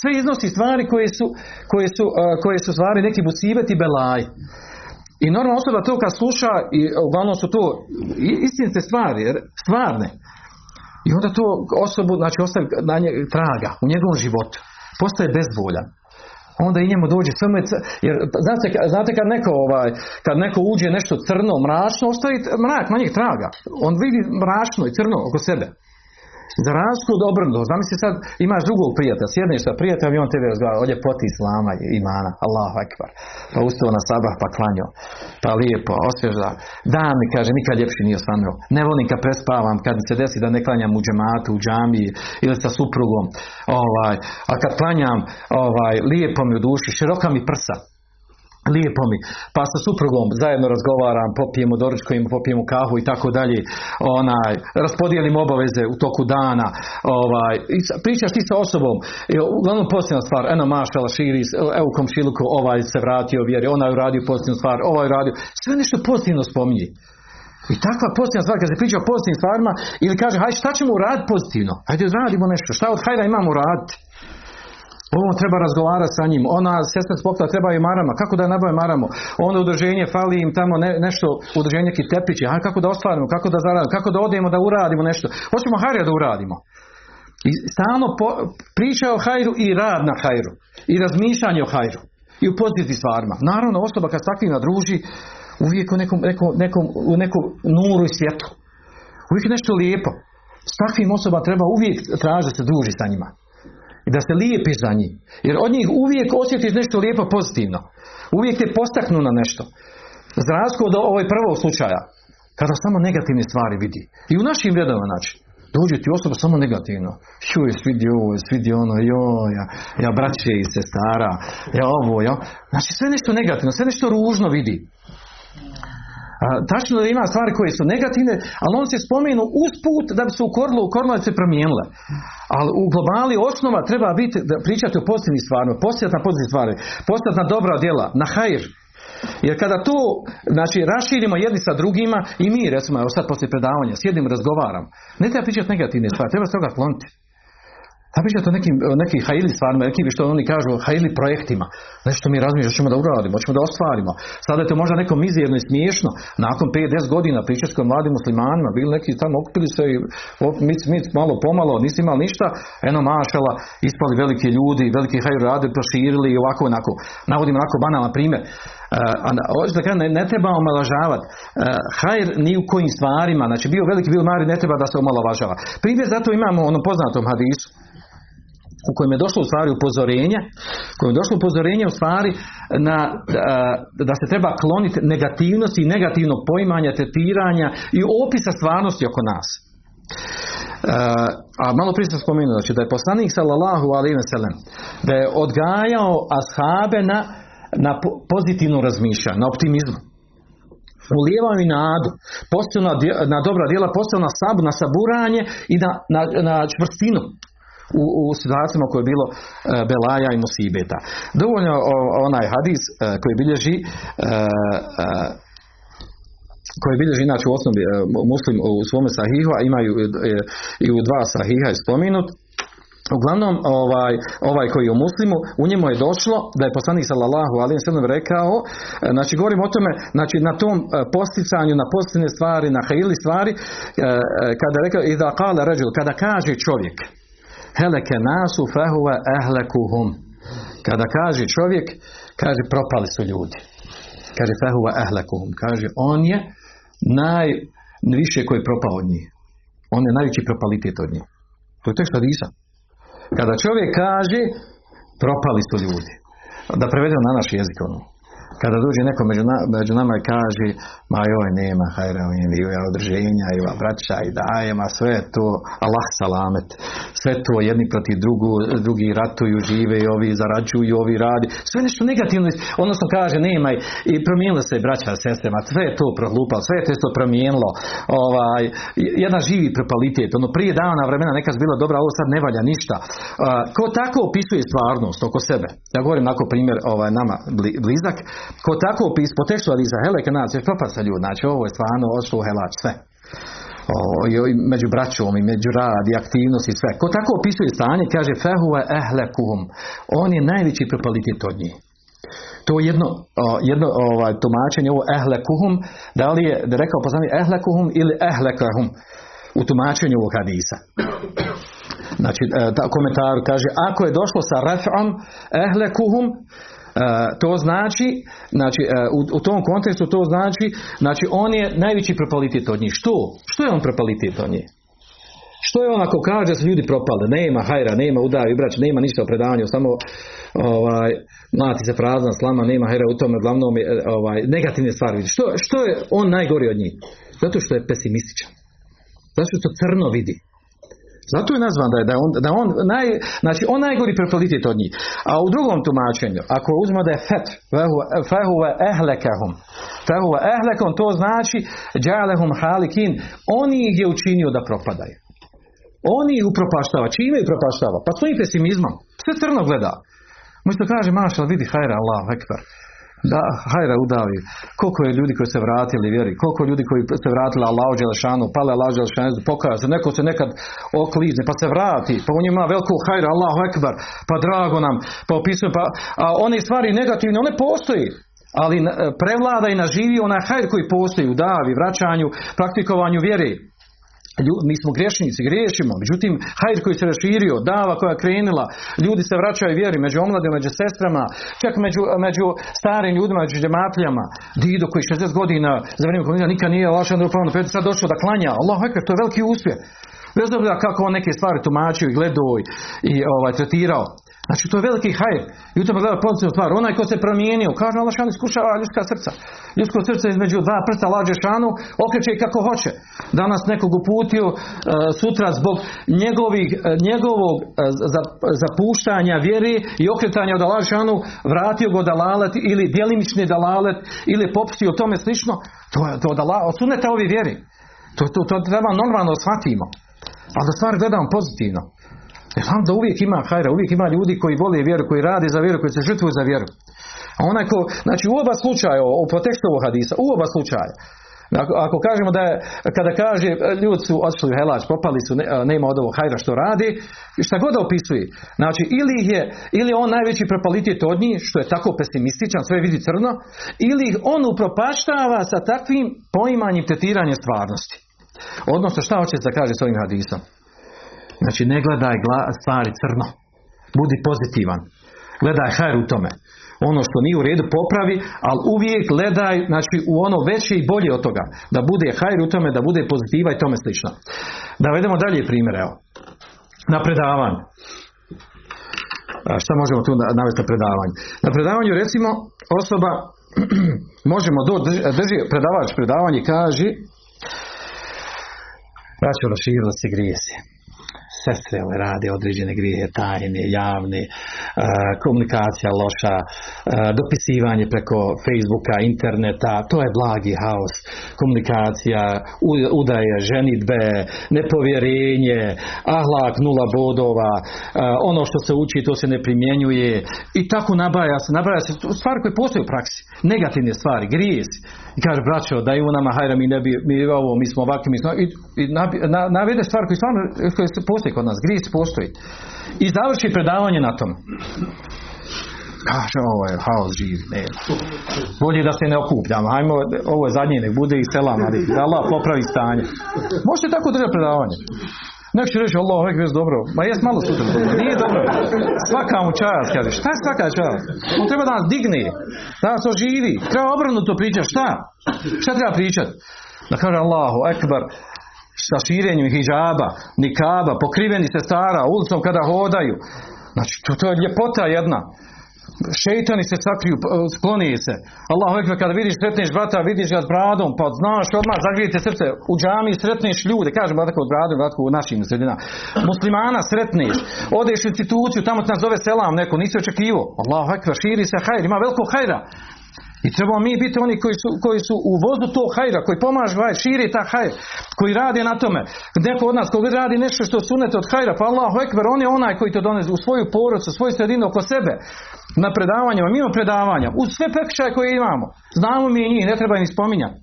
Sve iznosi stvari koje su, koje su, koje su stvari neki busibet i belaj. I normalno osoba to kad sluša, i uglavnom su to istinite stvari, stvarne. I onda to osobu, znači ostavi na nje traga u njegovom životu. Postaje bezboljan. Onda i njemu dođe sve jer znate, znate kad neko ovaj, kad neko uđe nešto crno, mračno, ostavi mrak na njih traga. On vidi mračno i crno oko sebe. Za razliku od obrnuto, zamisli sad imaš drugog prijatelja, sjedneš sa prijateljem i on tebe razgovara o ljepoti islama i imana, Allahu ekbar. Pa ustao na sabah pa klanio, pa lijepo, osvježa. Dan mi kaže, nikad ljepši nije osvanuo. Ne volim kad prespavam, kad se desi da ne klanjam u džematu, u džamiji ili sa suprugom. Ovaj, a kad klanjam, ovaj, lijepo mi u duši, široka mi prsa lijepo mi, pa sa suprugom zajedno razgovaram, popijemo doručko, popijemo kahu i tako dalje, onaj, raspodijelim obaveze u toku dana, ovaj, i pričaš ti sa osobom, i uglavnom posljedna stvar, eno mašala širi, evo komšiluku, ovaj se vratio vjeri, onaj uradio posljednu stvar, ovaj uradio, sve nešto pozitivno spominji. I takva pozitivna stvar, kad se priča o pozitivnim stvarima, ili kaže, hajde šta ćemo uraditi pozitivno? Hajde radimo nešto, šta od hajda imamo uraditi? Ovo treba razgovarati sa njim. Ona sestra spokla treba i marama. Kako da je nabave maramo? Ono udruženje fali im tamo ne, nešto, udruženje neki tepići. A kako da ostvarimo? Kako da zaradimo? Kako da odemo da uradimo nešto? Hoćemo hajra da uradimo. I stalno po, priča o hajru i rad na hajru. I razmišljanje o hajru. I u pozitivnim stvarima. Naravno, osoba kad s takvim nadruži, uvijek u nekom, nekom, nekom, u nekom nuru i svjetlu. Uvijek je nešto lijepo. S takvim osobama treba uvijek tražiti se druži sa njima. I da se lijepi za njih. Jer od njih uvijek osjetiš nešto lijepo pozitivno. Uvijek te postaknu na nešto. Za razliku od ovog prvog slučaja. Kada samo negativne stvari vidi. I u našim redovima znači. Dođe ti osoba samo negativno. Čuj, svidi ovo, svidi ono, joj, ja, ja braće i sestara, ja ovo, ja. Znači sve nešto negativno, sve nešto ružno vidi. A, tačno da ima stvari koje su negativne, ali on se spomenu usput da bi se ukorilo, ukorilo da se promijenile. Ali u globali osnova treba biti, da pričati o pozitivnim stvarima, posjetati na pozitivne stvari, posjetati na dobra djela, na hajr. Jer kada to, znači, raširimo jedni sa drugima i mi, recimo, evo sad poslije predavanja, sjedim, razgovaram, ne treba pričati negativne stvari, treba se toga kloniti. Da pričate o nekim, o nekim hajili stvarima, nekim što oni kažu hajili projektima. Nešto mi razmišljamo, ćemo da uradimo, ćemo da ostvarimo. Sada je to možda nekom mizerno i smiješno. Nakon 5-10 godina pričati s mladim muslimanima, bili neki tamo okupili se i mic, mic, malo pomalo, nisi imali ništa, eno mašala, ispali veliki ljudi, veliki hajr rade, proširili i ovako onako. Navodim onako banalan primjer. Da kažem, ne, ne treba omalažavati. Uh, hajr ni u kojim stvarima, znači bio veliki, bio mali, ne treba da se omalovažava. Primjer zato imamo ono poznatom hadisu, u kojem je došlo u stvari upozorenje, u kojem je došlo upozorenje u stvari na, da se treba kloniti negativnosti i negativnog poimanja, tretiranja i opisa stvarnosti oko nas. A malo prije sam spomenuo znači, da je poslanik sallallahu alaihi ve sellem da je odgajao ashabe na, na pozitivno razmišljanje, na optimizmu. Ulijevao i nadu, postao na, na dobra djela, postao na sabu, na saburanje i na, na, na čvrstinu u, u situacijama koje je bilo e, belaja i musibeta. Dovoljno o, onaj hadis e, koji bilježi e, e koji bilježi inače u osnovi e, muslim u svome sahihu, a imaju e, i u dva sahiha je spominut, Uglavnom, ovaj, ovaj koji je u muslimu, u njemu je došlo da je poslanik sallallahu alaihi sallam rekao, znači govorim o tome, znači na tom posticanju, na pozitivne stvari, na hajili stvari, kada je rekao, i da kale ređul, kada kaže čovjek, heleke nasu fehuve ehlekuhum. Kada kaže čovjek, kaže propali su ljudi. Kaže fehuve ehlekuhum. Kaže on je najviše koji je propao od njih. On je najveći propalitet od njih. To je tekst hadisa. Kada čovjek kaže propali su ljudi. Da prevedemo na naš jezik ono kada dođe neko među, na, među nama i kaže ma joj nema hajra i održenja i braća i daje ma sve to Allah salamet. Sve to jedni protiv drugu drugi ratuju žive i ovi zarađuju ovi radi. Sve nešto negativno odnosno kaže nema i promijenilo se braća sestre ma sve to prohlupalo sve je to promijenilo. Ovaj, jedan živi propalitet ono prije dana vremena neka bila dobra ovo sad ne valja ništa. Ko tako opisuje stvarnost oko sebe? Ja govorim nakon primjer ovaj, nama blizak Ko tako opis po tekstu Adisa Heleka nas je propasa ljudi, znači ovo je stvarno odšlo u helač sve. O, i među braćom i među rad i aktivnost i sve. Ko tako opisuje stanje, kaže fehuve ehlekuhum. On je najveći propalitet od njih. To je jedno, jedno ovaj, tumačenje, ovo ehlekuhum, da li je da rekao poslanik ehlekuhum ili ehlekahum u tumačenju ovog hadisa. Znači, e, ta komentar kaže, ako je došlo sa raf'om ehlekuhum, to znači, znači e, u, u, tom kontekstu to znači, znači on je najveći propalitet od njih. Što? Što je on propalitet od njih? Što je on ako kaže da su ljudi propali? Nema hajra, nema udaju, brać, nema ništa o predavanju, samo ovaj, mlati se prazna slama, nema hajra u tome, glavnom je ovaj, negativne stvari. Što, što je on najgori od njih? Zato što je pesimističan. Zato što crno vidi. Zato je nazvan da je, da on, da on naj, znači on najgori propalitet od njih. A u drugom tumačenju, ako uzmemo da je fet, fehuve ehlekahum, fehuve ehlekom, to znači džalehum halikin, oni ih je učinio da propadaju. Oni ih upropaštava. Čime ih upropaštava? Pa svojim pesimizmom. Sve crno gleda. Možete kaže, mašal, vidi, hajra, Allah, ekber. Da hajra udavi. Koliko je ljudi koji se vratili vjeri, koliko je ljudi koji se vratili Allahu Đelešanu, pale Allahu Đelešanu, se, neko se nekad oklizne, pa se vrati, pa on ima veliko hajra, Allahu Ekbar, pa drago nam, pa opisuje, pa a one stvari negativne, one postoji, ali prevlada i naživi onaj hajr koji postoji u davi, vraćanju, praktikovanju vjere mi smo griješnici, griješimo, međutim hajr koji se raširio, dava koja je krenula, ljudi se vraćaju vjeri među omladima, među sestrama, čak među, među starim ljudima, među džematljama, Dido koji 60 godina za vrijeme komunizma nikad nije lašan do pet sad došao da klanja, Allah to je veliki uspjeh. Bez obzira kako on neke stvari tumačio i gledao i ovaj, tretirao. Znači to je veliki hajr. I u tome gleda pozitivnu stvar. Onaj ko se promijenio, kaže Allah šan iskušava ljudska srca. Ljudsko srce između dva prsta lađe šanu, okreće kako hoće. Danas nekog uputio e, sutra zbog njegovih, e, njegovog e, zapuštanja vjeri i okretanja od Allah šanu, vratio go dalalet ili djelimični dalalet ili popustio tome slično. To je to da od suneta ovi vjeri. To, to, to treba normalno shvatimo. Ali da stvar gledamo pozitivno. Da uvijek ima hajra, uvijek ima ljudi koji vole vjeru, koji rade za vjeru, koji se žrtvuju za vjeru. A onaj ko, znači u oba slučaja, u protekstu ovog hadisa, u oba slučaja, ako, ako kažemo da je, kada kaže ljudi su otišli u helač, popali su, nema od ovog hajra što radi, šta god da opisuje. Znači, ili je, ili on najveći propalitet od njih, što je tako pesimističan, sve vidi crno, ili on upropaštava sa takvim poimanjem tretiranja stvarnosti. Odnosno, šta hoće da kaže s ovim hadisom? Znači ne gledaj stvari crno. Budi pozitivan. Gledaj hajr u tome. Ono što nije u redu popravi, ali uvijek gledaj znači, u ono veće i bolje od toga. Da bude hajr u tome, da bude pozitiva i tome slično. Da vedemo dalje primjer, evo. Na predavanju. Šta možemo tu navesti na predavanju? Na predavanju recimo osoba možemo doći, drži predavač predavanje kaže Braćo, raširila se grijesi sestre rade određene grijehe tajne, javne, e, komunikacija loša, e, dopisivanje preko Facebooka, interneta, to je blagi haos, komunikacija, udaje, ženitbe, nepovjerenje, ahlak nula bodova, e, ono što se uči to se ne primjenjuje i tako nabraja se, nabraja se stvari koje postoje u praksi, negativne stvari, grijesi. I kaže, braćo, da u nama hajra mi ne bi, mi ovo, mi smo ovakvi, mi smo, i, i navede stvari koje stvarno, koje postoje kod nas, grijesi postoji. I završi predavanje na tom. Kaže, ovo je haos živi, ne. Bolje da se ne okupljamo. Hajmo, ovo je zadnje, nek bude i selam, ali da Allah popravi stanje. Možete tako držati predavanje. Nek će reći, Allah, uvijek već dobro. Ma jes malo sutra dobro. Nije dobro. Svaka mu čast, kaže. Šta je svaka čast? On treba da nas digne. Da nas oživi. Treba obrnuto pričati. Šta? Šta treba pričati? Da kaže Allahu, ekbar, sa širenjem hijaba, nikaba, pokriveni se stara, ulicom kada hodaju. Znači, to, to je ljepota jedna. Šeitani se sakriju, skloni se. Allahu ekber, kada vidiš, sretneš brata, vidiš ga s bradom, pa znaš odmah, zagrijete srce. U džami sretneš ljude, kažem tako od bradu, bratko u našim sredinama. Muslimana sretneš, odeš u instituciju, tamo te nas zove selam neko, nisi očekivo. Allahu ekber, širi se hajr, ima veliko hajra. I trebamo mi biti oni koji su, koji su u vozu tog hajra, koji pomažu hajr, širi ta hajr, koji radi na tome. Neko od nas koji radi nešto što sunete od hajra, pa Allahu ekber, on je onaj koji to donese u svoju porodcu, u svoju sredinu oko sebe. Na predavanjima, mimo predavanja, uz sve prekršaje koje imamo. Znamo mi i njih, ne treba ni spominjati.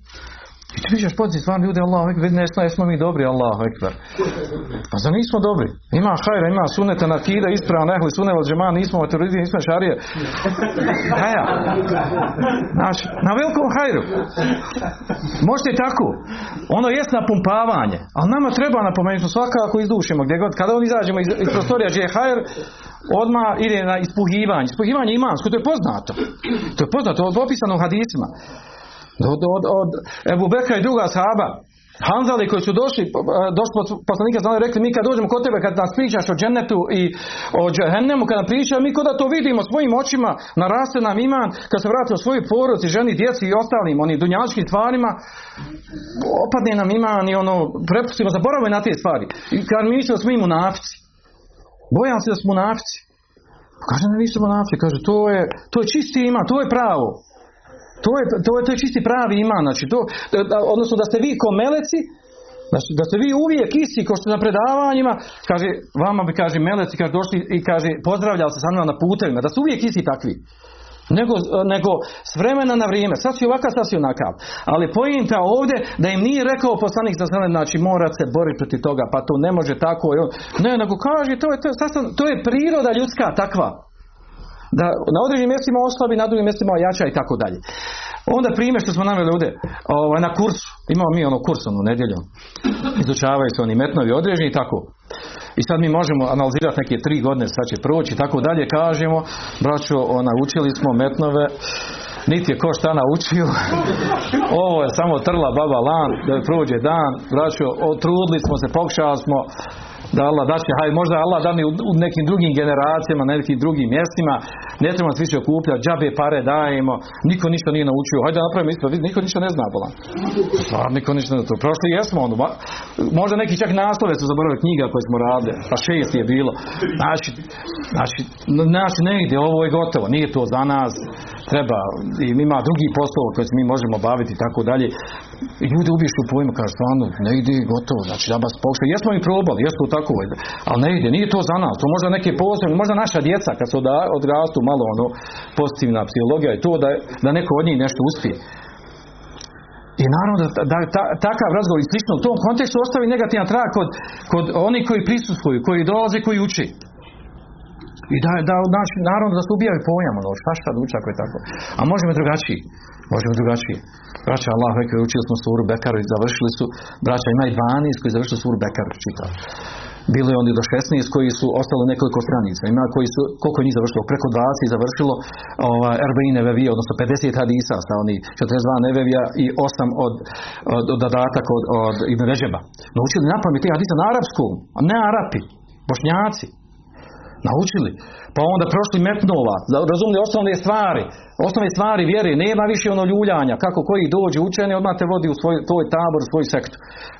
I ti vidiš pozitiv, stvarno ljudi, Allah, vidi ne jesmo mi dobri, Allah, ekber. Pa za nismo dobri? Ima hajra, ima suneta na kida, isprava, nehli, sunevo, džema, nismo terorizmi, nismo šarije. Haja. Znači, na velikom hajru. Možete tako. Ono jest napumpavanje, ali nama treba napomenuti, svakako izdušimo, gdje god, kada on izađemo iz, iz prostorija gdje je hajr, odmah ide na ispuhivanje. Ispuhivanje imansko, to je poznato. To je poznato, od opisano u hadisima. Od, od, od Ebu Bekra i druga sahaba. Hanzali koji su došli, došli poslanika znali rekli mi kad dođemo kod tebe kad nas pričaš o džennetu i o džehennemu kad nam priča mi kod da to vidimo svojim očima naraste nam iman kad se vrati u svoju porodci, ženi, djeci i ostalim onim dunjačkim stvarima opadne nam iman i ono prepustimo, zaboravimo na te stvari. I kad mi mislimo da smo i munafici bojam se da smo munafici kaže ne nisu munafici kaže to je, to je čisti iman, to je pravo to je, to je, to je čisti pravi iman. Znači to, odnosno da ste vi ko meleci, znači da ste vi uvijek isti kao što na predavanjima, kaže, vama bi kaže meleci, kaže došli i kaže pozdravljao se sa mnom na putevima, da su uvijek isti takvi. nego, nego s vremena na vrijeme. Sad si ovakav, sad si onakav. Ali pojenta ovdje da im nije rekao poslanik za znači morate se boriti protiv toga, pa to ne može tako. Ne, nego kaže, to je, to, to je priroda ljudska takva da na određenim mjestima oslabi, na drugim mjestima jača i tako dalje. Onda primjer što smo naveli ovdje ovaj, na kursu, imamo mi ono kurs onu nedjelju, izučavaju se oni metnovi određeni i tako. I sad mi možemo analizirati neke tri godine, sad će proći i tako dalje, kažemo, braćo, ona, učili smo metnove, niti je ko šta naučio, ovo je samo trla baba lan, da prođe dan, braćo, trudili smo se, pokušali smo, da Allah da će, haj, možda Allah da mi u, nekim drugim generacijama, na nekim drugim mjestima, ne trebamo svi se okupljati, džabe pare dajemo, niko ništa nije naučio, hajde napravimo isto, niko ništa ne zna bolan. Stvar, niko ništa ne zna. Prošli jesmo ono, možda neki čak naslove su zaboravili knjiga koje smo radili, pa šest je bilo. Znači, znači, znači ne ide, ovo je gotovo, nije to za nas, treba, ima drugi poslova koje mi možemo baviti i tako dalje. I ljudi ubišu pojmu, kaže stvarno, ne ide gotovo, znači da vas pokušaju. Jesmo mi probali, jesmo tako, ali ne ide, nije to za nas, to možda neke posebne, možda naša djeca kad se odrastu malo ono pozitivna psihologija i to da, da neko od njih nešto uspije. I naravno da, da, takav razgovor i slično u tom kontekstu ostavi negativan trag kod, kod onih koji prisustvuju, koji dolaze, koji uči. I da, da naš, naravno da se ubijaju pojam, ono, šta šta da uči ako je tako. A možemo drugačiji. Možemo drugačije. Braća Allah, rekao, učili smo suru Bekaru i završili su, braća ima i 12 koji završili suru Bekaru čitali. Bili oni do 16 koji su ostali nekoliko stranica. Ima koji su, koliko je njih završilo? Preko 20 završilo ovaj, Erbeine nevevije, odnosno 50 hadisa sa oni 42 nevevija i 8 od, od, od dodatak od, od Ibn Režeba. Naučili napamet te hadisa na arapskom, a ne Arapi, bošnjaci. Naučili. Pa onda prošli metnova, razumili osnovne stvari, osnovne stvari vjere, nema više ono ljuljanja, kako koji dođe učeni, odmah te vodi u svoj, tvoj tabor, u svoj sektu.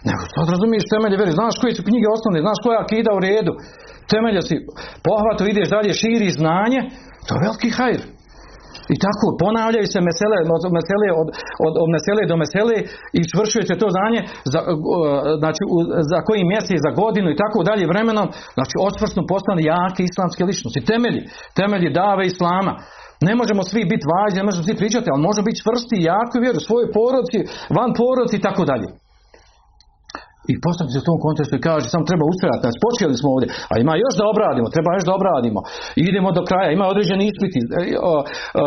Nego sad razumiješ temelje vjere, znaš koje su knjige osnovne, znaš koja akida u redu, temelje si pohvato, ideš dalje, širi znanje, to je veliki hajr. I tako ponavljaju se mesele, mesele od, od, od mesele do mesele i čvršuje se to znanje za, znači, za koji mjesec, za godinu i tako dalje vremenom, znači osvrsno postane jake islamske ličnosti. Temelji, temelji dave islama. Ne možemo svi biti važni, ne možemo svi pričati, ali možemo biti čvrsti jako vjeru svojoj porodci, van porodci i tako dalje. I postaviti se u tom kontekstu i kaže, samo treba ustrajati, znači počeli smo ovdje, a ima još da obradimo, treba još da obradimo. idemo do kraja, ima određeni ispiti, e,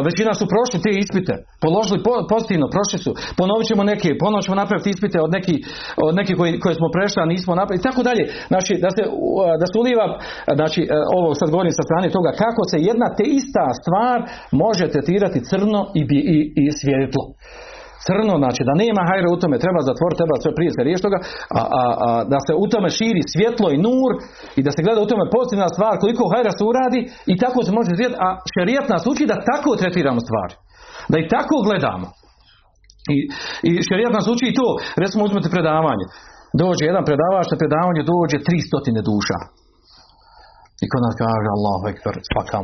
većina su prošli te ispite, položili pozitivno, prošli su, ponovit ćemo neke, ponovno ćemo napraviti ispite od nekih od neki koji, koje smo prešli, a nismo napravili, i tako dalje. Znači, da se, da se uliva, znači, e, ovo sad govorim sa strane toga, kako se jedna te ista stvar može tretirati crno i, i, i svjetlo crno, znači da nema hajra u tome, treba zatvoriti, treba sve prije se toga, a, a, a, da se u tome širi svjetlo i nur i da se gleda u tome pozitivna stvar, koliko hajra se uradi i tako se može zvijeti, a šerijat nas uči da tako tretiramo stvari. Da i tako gledamo. I, i šerijat nas uči i to, recimo uzmete predavanje. Dođe jedan predavač na predavanje, dođe tri stotine duša. I kod nas kaže Allah,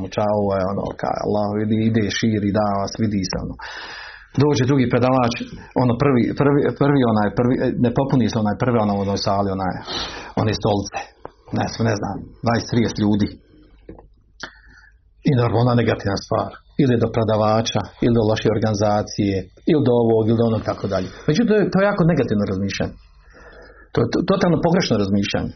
mu čao, ono, kaže Allah, ide, širi, da vas, vidi se, ono dođe drugi predavač, ono prvi, prvi, prvi onaj, prvi, ne popuni se onaj prvi ono u onoj sali, onaj, one stolice, ne, ne znam, 20-30 ljudi. I normalna negativna stvar. Ili do predavača, ili do loše organizacije, ili do ovog, ili do onog, tako dalje. Međutim, to je, to je jako negativno razmišljanje. To je totalno pogrešno razmišljanje.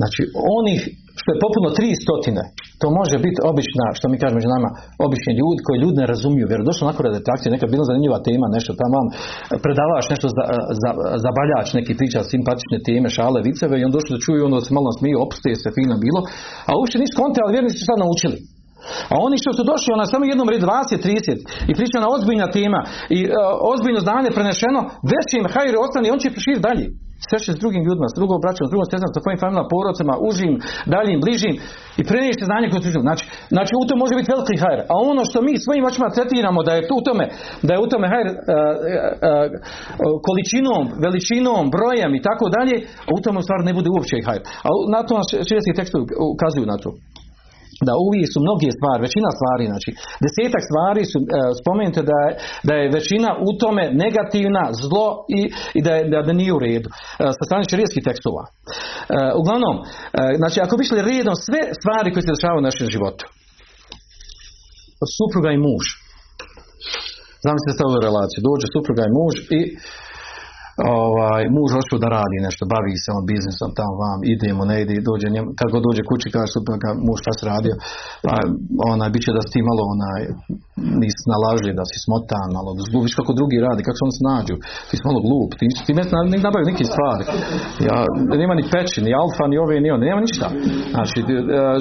Znači, onih što je popuno tri stotine, to može biti obična, što mi kažemo među nama, obični ljudi koji ljudi ne razumiju. Vjeru došlo nakon redakcije, neka bila zanimljiva tema, nešto tam vam predavaš nešto za, za, zabaljač, neki priča simpatične teme, šale, viceve i on došli da čuju, ono se malo smiju, opustije se, fino bilo, a uopšte nisu konte, ali vjernici su sad naučili. A oni što su došli, ona samo jednom red 20, 30 i priča na ozbiljna tema i uh, ozbiljno znanje prenešeno, većim hajri ostane, on će širiti dalje sreće s drugim ljudima, s drugom braćom, s drugom sestrama, sa svojim familijama, porodcima, užim, daljim, bližim i prenijeti znanje koje su znači, znači u tome može biti veliki hajr. A ono što mi svojim očima tretiramo da je u tome, da je u tome hajr uh, uh, količinom, veličinom, brojem i tako dalje, a u tome u stvari ne bude uopće hajr. A na to nas širijetski tekstovi ukazuju na to da uvijek su mnoge stvari, većina stvari, znači desetak stvari su e, spomenute da je, da je većina u tome negativna, zlo i, i da, je, da, da nije u redu. E, sa strane šarijskih tekstova. E, uglavnom, e, znači ako bi išli redom sve stvari koje se dešavaju u našem životu, supruga i muž. Zamislite sad ovu relaciju. Dođe supruga i muž i ovaj, muž hoće da radi nešto, bavi se on biznisom tamo vam, idemo, ne ide, dođe njemu, kad dođe kući kaže supruga, muž šta si radio, pa onaj, bit će da si ti malo onaj, nisi da si smotan, malo, viš kako drugi radi, kako se on snađu, ti si malo glup, ti, ti ne, ne nabavio neke stvari, ja, nema ni peći, ni alfa, ni ove, ni one, nema ništa, znači, e,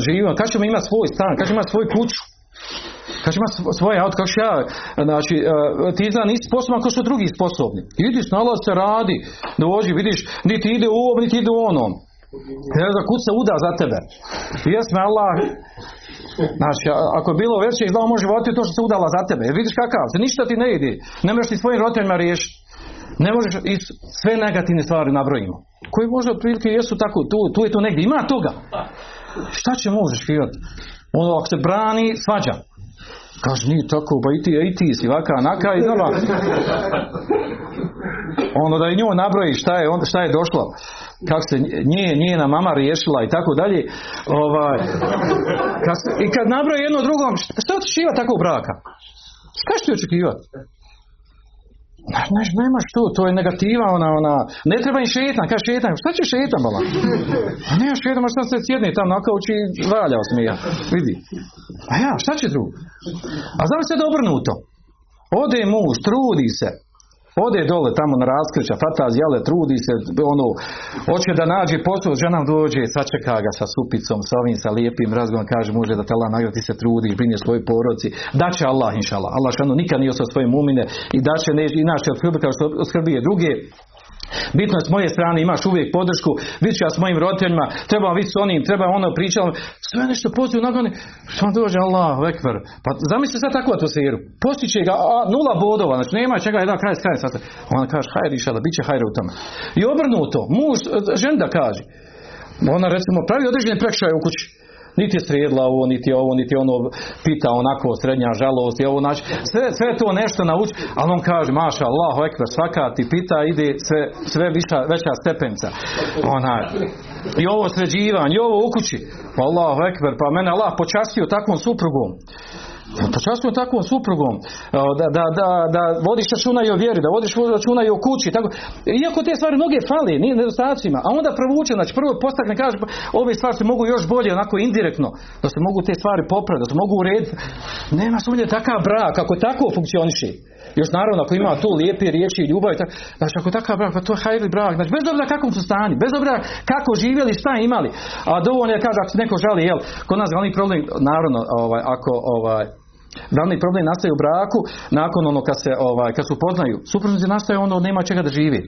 živimo, kad ćemo imati svoj stan, kad ćemo imati svoju kuću, Kaže ima svoje auto, kaže ja, znači e, ti zna nisi sposoban kao što drugi sposobni. Idi snalazi se radi, dođi, vidiš, niti ide u ovom, niti ide u onom. Ne znam, kud se uda za tebe. Jesme Allah, Znači, ako je bilo veće i znao može voditi to što se udala za tebe. Jer vidiš kakav, se ništa ti ne ide. Ne možeš ti svojim roditeljima riješiti. Ne možeš i sve negativne stvari nabrojimo. Koji možda otprilike jesu tako, tu, tu je to negdje. Ima toga. Šta će možeš hirati? Ono, ako se brani, svađa. Kaže, nije tako, ba i ti, i ti si vaka, naka i doma. Ono da i nju nabroji šta je, onda šta je došlo, kako se nje, njena mama riješila i tako dalje. Ovaj, kad, I kad nabroji jedno drugom, šta očekivati takvog braka? Šta ti očekivati? Ne, nemaš to, to je negativa, ona, ona, ne treba im šetan, kaže šetan, šta će šetan, bala? A ne, šetan, možda se sjedne tam na kauči i valja smija, vidi. A ja, šta će drugo? A znam se da obrnuto. Ode muž, trudi se, Ode dole tamo na raskrća, fataz jale, trudi se, ono, hoće da nađe posao, žena dođe, sačeka ga sa supicom, sa ovim, sa lijepim razgovorom, kaže muže da te Allah nagradi, ti se trudi, brinje svoj poroci, da će Allah, inšala. Allah šano nikad nije ostao svoje mumine i da će ne, i naš će kao što skrbije druge, Bitno s moje strane imaš uvijek podršku, vidit ja s mojim roditeljima, treba vidjeti s onim, treba ono pričati, sve nešto pozivu nagone, što dođe Allah, vekver. Pa zamisli sad takvu atmosferu, postiće ga a, nula bodova, znači nema čega jedan kraj s krajem sastav. Ona kaže, hajde išala, bit će hajde u tome. I obrnuto, muž, ženda kaže, ona recimo pravi određene prekšaje u kući, niti je strijedla ovo, niti ovo, niti ono pita onako srednja žalost i ovo, znači sve, sve to nešto nauči, ali on kaže, maša Allah, ekber, svaka ti pita ide sve, sve viša, veća stepenca. Ona, i ovo sređivanje, i ovo u kući. Pa Allah, ekber, pa mene Allah počastio takvom suprugom. Pa časno takvom suprugom, da, da, da, da vodiš računa i o vjeri, da vodiš računa i o kući. Tako. Iako te stvari mnoge fali, nije nedostacima, a onda provuče, znači prvo postakne kaže, ove stvari se mogu još bolje, onako indirektno, da se mogu te stvari popraviti, da se mogu urediti. Nema sumnje takav brak, ako tako funkcioniše. Još naravno ako ima tu lijepe riječi i ljubav, tak, znači ako takav brak, pa to je hajli brak, znači bez obzira kakvom su stani, bez obzira kako živjeli, šta imali, a dovoljno je kaže ako se neko žali, jel, kod nas glavni problem, naravno, ovaj, ako ovaj, Glavni problem nastaje u braku nakon ono kad se ovaj kad su poznaju. Supružnici nastaje ono nema čega da živi.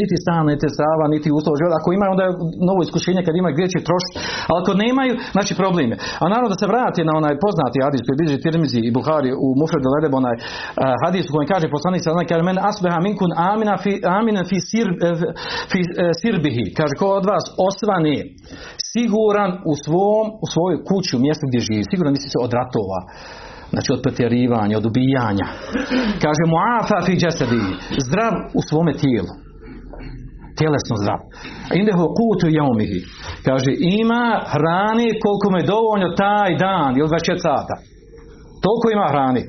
Niti stan, niti strava, niti uslov života. Ako imaju onda novo iskušenje kad imaju gdje će trošiti. Ali ako nemaju, znači problem je. A naravno da se vrati na onaj poznati hadis koji bilježi Tirmizi i Buhari u Mufredu Ledeb, onaj uh, hadis u kojem kaže poslanik sa onaj kaže men asbeha minkun amina fi, amina fi, sir, fi uh, sirbihi. Kaže ko od vas osvani siguran u svom, u svojoj kući, u mjestu gdje živi. Siguran misli se od ratova znači od pretjerivanja, od ubijanja. Kaže muafa fi jasadi, zdrav u svome tijelu. Tjelesno zdrav. Indehu kutu jaumihi. Kaže ima hrani koliko mu je dovoljno taj dan ili 24 sata. Toliko ima hrani.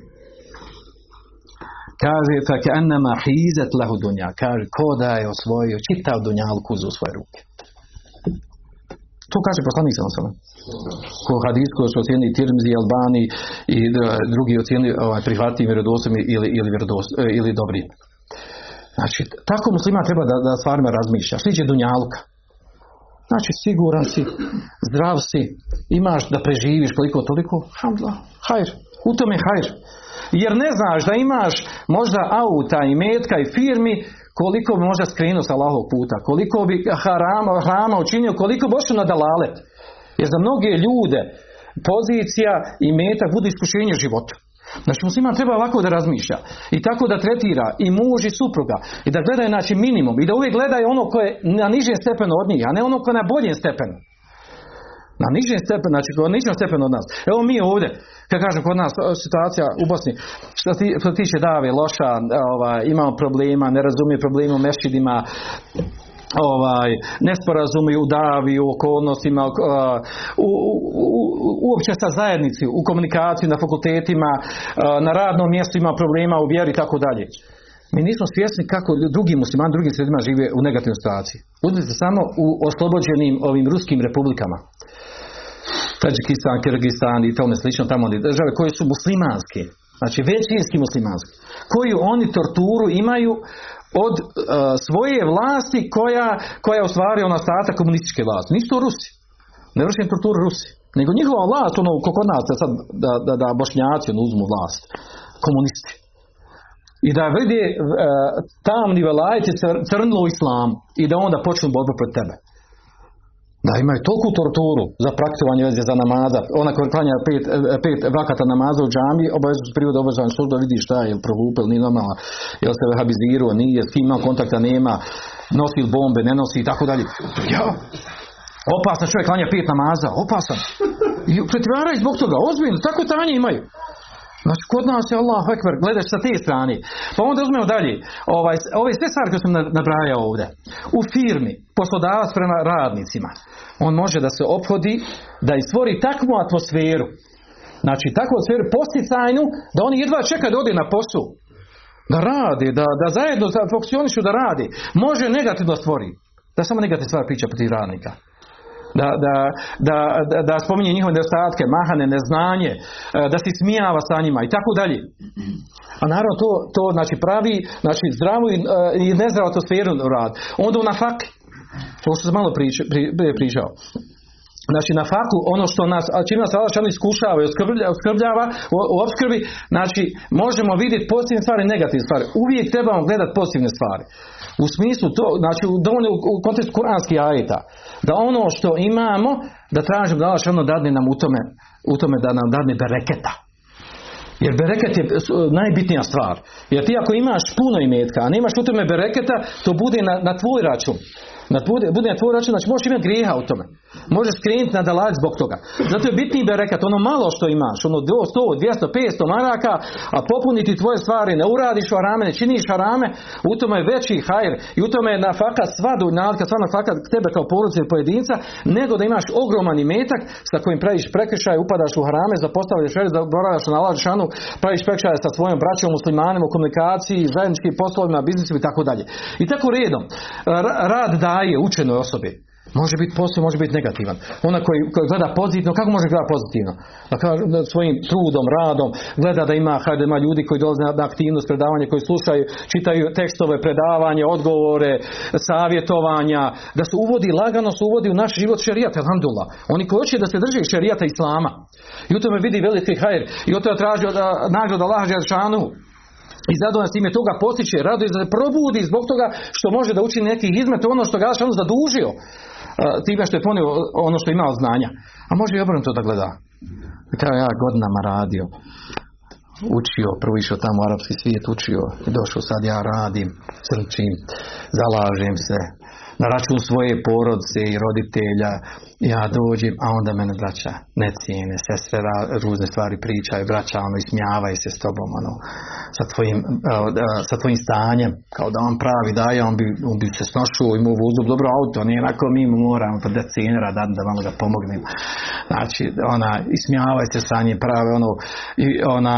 Kaže fa ke annama hizat lahu dunja. Kaže ko da je osvojio čitav dunjalku u svoje ruke. To kaže poslanik sallallahu alejhi ko hadis koji su ocijenili Tirmizi, Albani i drugi ocijenili ovaj, vjerodostojni ili, ili, ili dobri. Znači, tako muslima treba da, da stvarima razmišlja. Sliđe dunjalka. Znači, siguran si, zdrav si, imaš da preživiš koliko toliko, hamdla, hajr, u tome hajr. Jer ne znaš da imaš možda auta i metka i firmi koliko bi možda skrenuo sa Allahov puta, koliko bi harama, harama učinio, koliko bi ošao na dalalet. Jer za mnoge ljude pozicija i metak bude iskušenje života. Znači muslima treba ovako da razmišlja i tako da tretira i muž i supruga i da gleda znači minimum i da uvijek gledaju ono koje je na nižem stepenu od njih, a ne ono koje je na boljem stepenu. Na nižem stepenu, znači na nižem stepenu od nas. Evo mi ovdje, kad kažem kod nas situacija u Bosni, što ti, što tiče dave, loša, ovaj, imamo problema, ne razumije problema u mešidima, ovaj, nesporazumi u davi, u okolnostima, u, u, u, uopće sa zajednici, u komunikaciji, na fakultetima, na radnom mjestu ima problema u vjeri i tako dalje. Mi nismo svjesni kako drugi muslimani, drugim sredima žive u negativnoj situaciji. Uzmite samo u oslobođenim ovim ruskim republikama. Tadžikistan, Kirgistan i tome slično, tamo države koje su muslimanske, znači većinski muslimanski, koju oni torturu imaju od uh, svoje vlasti koja, koja je u stvari ona stata komunističke vlasti. Nisu to Rusi. Ne vrši torturu Rusi. Nego njihova vlast, ono, kako nas, sad, da, da, da bošnjaci ono, uzmu vlast. Komunisti. I da vidi uh, tamni velajci crnilo u islamu i da onda počnu borbu protiv tebe. Da imaju toliku torturu za praktikovanje veze za namaza. Ona koja klanja pet, pet vakata namaza u džami, obavezno su privod obavezan što da vidi šta je, provupe, ili nije normalno, jel se vehabizirao, nije, s kim kontakta, nema, nosi bombe, ne nosi i tako dalje. Ja, opasan čovjek klanja pet namaza, opasan. I pretvaraju zbog toga, ozbiljno, tako tanje imaju. Znači, kod nas je Allah ekber, gledaš sa te strane. Pa onda uzmemo dalje. Ovaj, ove sve stvari koje sam nabrajao ovdje. U firmi, poslodavac prema radnicima, on može da se ophodi, da stvori takvu atmosferu, znači takvu atmosferu posticajnu, da oni jedva čekaju da ode na posao. Da rade, da, da zajedno funkcionišu da radi. Može negativno stvori. Da samo negativne stvari priča protiv radnika da, da, da, da spominje njihove nedostatke, mahane, neznanje, e, da se smijava sa njima i tako dalje. A naravno to, to znači pravi znači zdravu i, e, i nezdravu atmosferu rad. Onda u nafak, to što sam malo priča, pri, pričao. Znači na faku ono što nas, čim nas Allah šan iskušava i oskrbljava u, obskrbi, znači možemo vidjeti pozitivne stvari i negativne stvari. Uvijek trebamo gledati pozitivne stvari. U smislu to, znači u, u kontekstu kuranskih ajeta, da ono što imamo, da tražimo da Allah ono dadne nam u tome, u tome da nam dadne bereketa. Jer bereket je najbitnija stvar. Jer ti ako imaš puno imetka, a nemaš u tome bereketa, to bude na, na tvoj račun na bude, bude na tvoj račun, znači možeš imati grijeha u tome. Možeš skrenuti na dalać zbog toga. Zato je bitniji berekat, ono malo što imaš, ono 100, 200, 500 maraka, a popuniti tvoje stvari, ne uradiš harame, ne činiš harame, u tome je veći hajr i u tome je na fakat sva dunjalka, sva na fakat tebe kao porodice ili pojedinca, nego da imaš ogroman imetak sa kojim praviš prekršaj, upadaš u harame, zapostavljaš da boraviš na šanu, praviš prekršaj sa svojom braćom, muslimanima u komunikaciji, zajedničkim poslovima, biznisima i tako dalje. I tako redom. Rad daje učenoj osobi. Može biti pozitivno, može biti negativan. Ona koji, koji gleda pozitivno, kako može gledati pozitivno? Da svojim trudom, radom, gleda da ima, hajde, ima ljudi koji dolaze na aktivnost predavanja, koji slušaju, čitaju tekstove, predavanje, odgovore, savjetovanja, da se uvodi, lagano se uvodi u naš život šerijata, alhamdulillah. Oni koji hoće da se drže šerijata islama. I u tome vidi veliki hajr. I od toga traži od, nagrada Allah Žešanu. I zadovoljan s time toga postiče, raduje se probudi zbog toga što može da učini neki izmet ono što ga on zadužio time što je ponio ono što je imao znanja. A može i obrnuto da gleda. Kao ja godinama radio, učio, prvo išao tamo u arapski svijet, učio, došao sad ja radim, srčim, zalažem se, na račun svoje porodice i roditelja. Ja dođem, a onda mene braća ne cijene, sve ruzne stvari pričaju, braća ono ismijavaju se s tobom, ono, sa tvojim, sa tvojim stanjem, kao da on pravi daje, on bi, on bi se snošao, imao vuzub, dobro auto, nije onako mi mu moramo pa decenera da, da malo ga pomognem. Znači, ona, ismijavaju se sa njim, prave ono, i ona,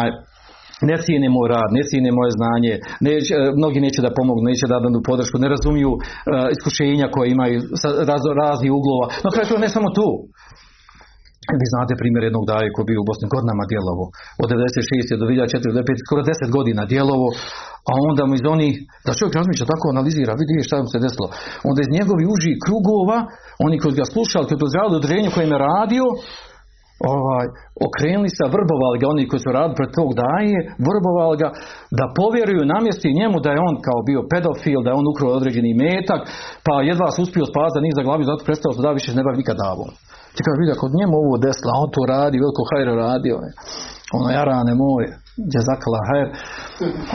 ne cijene moj rad, ne cijene moje znanje, neće, e, mnogi neće da pomognu, neće da danu podršku, ne razumiju uh, iskušenja koje imaju sa raz, raznih uglova. No kraj to ne samo tu. Vi znate primjer jednog daje koji je bio u Bosni godinama djelovo. Od 96. do 2004. skoro 10 godina djelovo, a onda mu iz onih, da čovjek razmišlja tako analizira, vidi šta mu se desilo. Onda iz njegovi uži krugova, oni koji ga slušali, koji pozdravili određenje kojem je radio, ovaj, okrenuli se, vrbovali ga oni koji su radili pred tog daje, vrbovali ga da povjeruju namjesti njemu da je on kao bio pedofil, da je on ukrao određeni metak, pa jedva se uspio spazati da nije zaglavio, zato prestao se da više ne bavi nikad davo. Ti kada vidio, kod njemu ovo desla, on to radi, veliko hajro radio. Ono, jarane moje, gdje zakala hajr,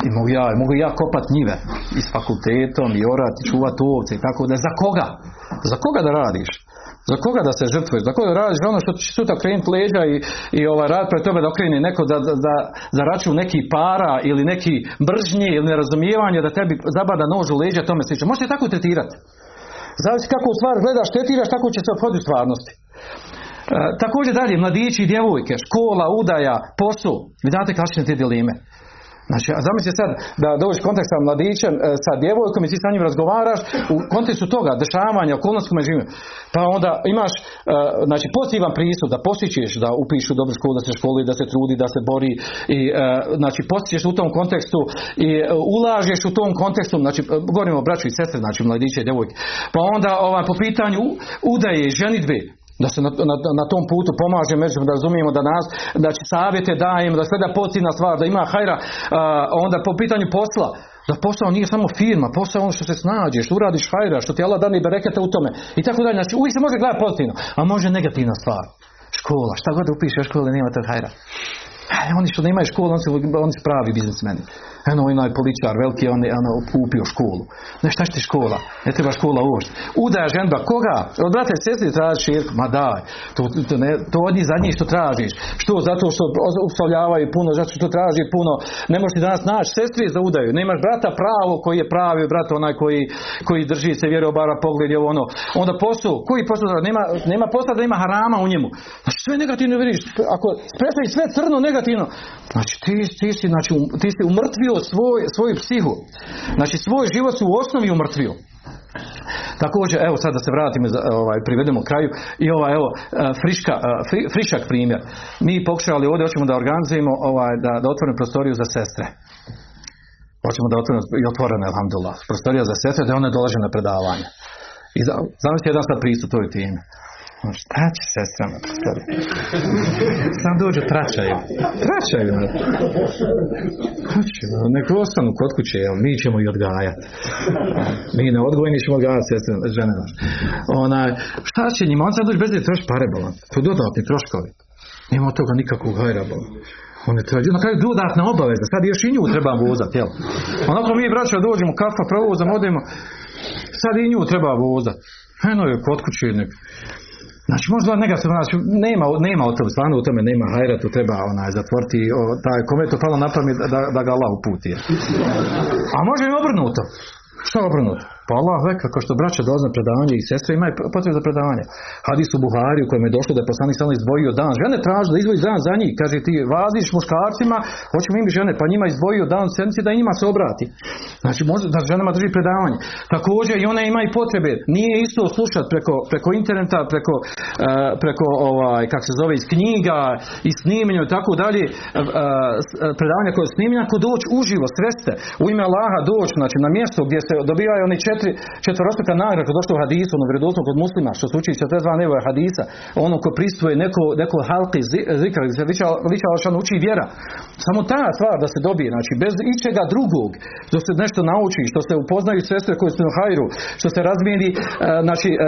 i mogu ja, mogu ja kopat njive i s fakultetom, i orati, čuvat ovce i tako da. Za koga? Za koga da radiš? Za koga da se žrtvuješ? Za koga da radiš ono što će sutra krenuti leđa i, i ovaj rad pred tebe da okrene neko da, da, za račun neki para ili neki mržnje ili nerazumijevanje da tebi zabada nož u leđa, tome slično. Možete tako tretirati. Zavisi kako u stvar gledaš, tretiraš, tako će se obhoditi stvarnosti. također dalje, mladići i djevojke, škola, udaja, posao. Vi znate kakve te dileme. Znači, a zamisli sad da dođeš kontakt sa mladićem, e, sa djevojkom i ti sa njim razgovaraš u kontekstu toga, dešavanja, okolnosti kome živimo. Pa onda imaš, e, znači, pozitivan pristup da posjećeš da upišu dobru školu, da se školi, da se trudi, da se bori i e, znači posjećeš u tom kontekstu i ulažeš u tom kontekstu, znači govorimo o braću i sestre, znači mladiće i djevojke. Pa onda ovaj, po pitanju udaje ženitbe, da se na, na, na, tom putu pomaže među da razumijemo da nas znači savjete dajemo da sve da pocijena stvar da ima hajra onda po pitanju posla da posao nije samo firma, posao ono što se snađe, što uradiš hajra, što ti Allah dani berekete u tome i tako dalje. Znači uvijek se može gledati pozitivno, a može negativna stvar. Škola, šta god upiše u škole nema tog hajra. E, oni što nemaju školu, oni su, oni su pravi biznismeni. Eno onaj političar veliki, on je ono, kupio školu. Ne šta ti škola? Ne treba škola uopšte. Udaja ženba, koga? Od brate sestri traži širku? Ma daj. To, to, ne, to od njih za njih što tražiš. Što? Zato što ustavljavaju puno, zato što traži puno. Ne možeš ti danas naći sestri za udaju. Nemaš brata pravo koji je pravi brat onaj koji, koji drži se vjerobara pogled je ono. Onda posao, koji posao? Nema, nema posla da ima harama u njemu. Znači sve negativno vidiš. Ako predstavi sve crno negativno, znači ti, ti si, znači, ti si umrtvio svoj, svoju psihu. Znači svoj život su u osnovi umrtvio. Također, evo sad da se vratimo, ovaj, privedemo kraju i ovaj, evo, e, friška, e, frišak primjer. Mi pokušali ovdje, hoćemo da organizujemo, ovaj, da, da otvorimo prostoriju za sestre. Hoćemo da otvorimo i otvorene, alhamdulillah, prostorija za sestre, da one dolaže na predavanje. I zamislite jedan sad pristup toj temi. Šta će sestrama Sam dođu tračaju. Tračaju. Hoće, neko ostanu kod kuće, jel, mi ćemo i odgajati. Mi ne odgojni ćemo odgajati sestre, žene naše. Ona, šta će njima? On sad dođe bez da troši pare bolan. To dodatni troškovi. Nema od toga nikakvog hajra bolan. On je traži, na kraju dodatna obaveza, sad još i nju treba vozati, jel? Onako mi braća dođemo, kafa provozam, odemo, sad i nju treba vozati. Eno je kod kuće nek. Znači možda negativno, znači nema, nema o tome, stvarno u tome nema hajra, tu treba onaj zatvoriti, o, taj, kome to palo na da, da ga Allah uputi. A može i obrnuto. Što obrnuto? Pa Allah veka, kao što braća dolaze predavanje i sestre imaju potrebu za predavanje. Hadis u Buhari u kojem je došlo da je poslanik samo izdvojio dan. Žene traže da izdvoji dan za njih. Kaže ti vaziš muškarcima, hoćemo im žene, pa njima izdvojio dan sedmice da njima se obrati. Znači može da ženama drži predavanje. Također i one imaju potrebe. Nije isto slušati preko, preko interneta, preko, uh, preko ovaj, kak se zove, iz knjiga i snimanja i tako dalje. Uh, predavanja koje je snimanja, ako doći uživo, sreste, u ime Allaha doći, znači na mjesto gdje se dobivaju oni četiri, četvorostruka nagrada kad došlo u hadisu, ono vjerodostojno kod muslima, što se uči 42 nevoja hadisa, ono ko pristuje neko, neko halki zikra, se liča Alšan uči vjera. Samo ta stvar da se dobije, znači bez ičega drugog, što se nešto nauči, što se upoznaju sestre koje su na hajru, što se razmijeni, uh, znači uh,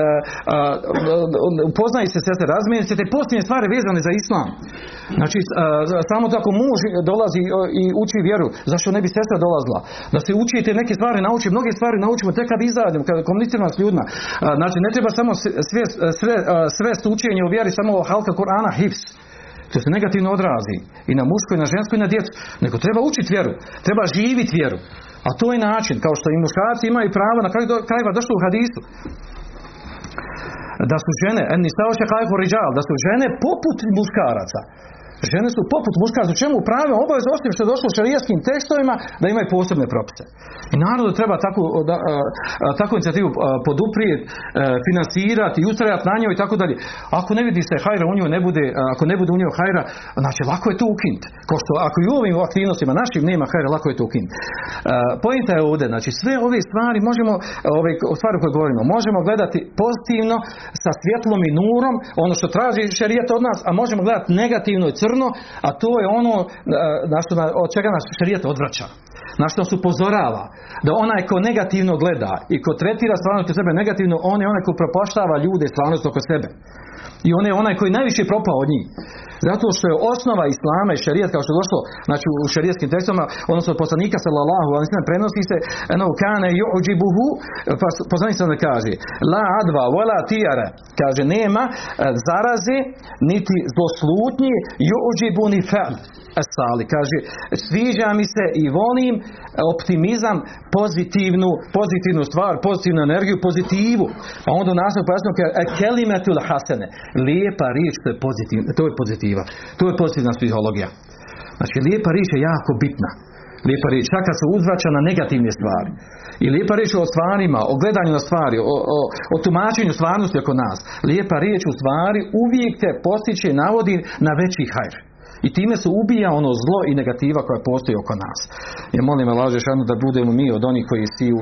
uh, upoznaju se sestre, razmijeni se te posljednje stvari vezane za islam. Znači, samo tako muž dolazi i uči vjeru, zašto ne bi sestra dolazila? Da se učite neke stvari, nauči, mnoge stvari naučimo tek kad izađemo, kad komuniciramo s ljudima. Znači, ne treba samo sve, sve, sve učenje u vjeri, samo halka Korana, hifs. To se negativno odrazi i na muško i na žensko i na djecu. Nego treba učiti vjeru, treba živiti vjeru. A to je način, kao što i muškarci imaju pravo na kraju krajeva došlo u hadisu da su žene, da su žene poput muškaraca. Žene su poput muškaraca, u čemu prave obavez osim što je došlo u šarijaskim tekstovima da imaju posebne propise. I naravno treba takvu, da, takvu inicijativu poduprijeti, e, financirati i ustrajati na njoj i tako dalje. Ako ne vidi se hajra u njoj ne bude, ako ne bude u njoj hajra, znači lako je to ukinuti. Kao što ako i u ovim aktivnostima našim nema hajra, lako je to ukinuti. Pojenta je ovdje, znači sve ove stvari možemo, ove stvari koje govorimo, možemo gledati pozitivno sa svjetlom i nurom, ono što traži šerijet od nas, a možemo gledati negativno i crno, a to je ono na što, od čega nas šerijet odvraća na što se upozorava da onaj ko negativno gleda i ko tretira stvarnost oko sebe negativno, on je onaj ko propaštava ljude stvarnost oko sebe. I on je onaj koji najviše propao od njih. Zato što je osnova islama i šerijat kao što je došlo znači u šerijskim tekstovima, odnosno od poslanika sallallahu alejhi ve sellem prenosi se eno kana yu'jibuhu pa poslanik se kaže la adva wala tijara kaže nema e, zaraze niti zloslutnje yu'jibuni fa'l Asali kaže sviđa mi se i volim optimizam pozitivnu pozitivnu stvar pozitivnu energiju pozitivu. A onda u nastavku pojasnio kaže kelimetul hasene. Lijepa riječ to je pozitivna to je pozitiva to je pozitivna psihologija znači lijepa riječ je jako bitna lijepa riječ, čak kad se uzvraća na negativne stvari. I lijepa riječ o stvarima, o gledanju na stvari, o, o, o tumačenju stvarnosti oko nas. Lijepa riječ u stvari uvijek te postiče i navodi na veći hajr. I time se ubija ono zlo i negativa koja postoji oko nas. Ja molim Allah Žešanu da budemo mi od onih koji siju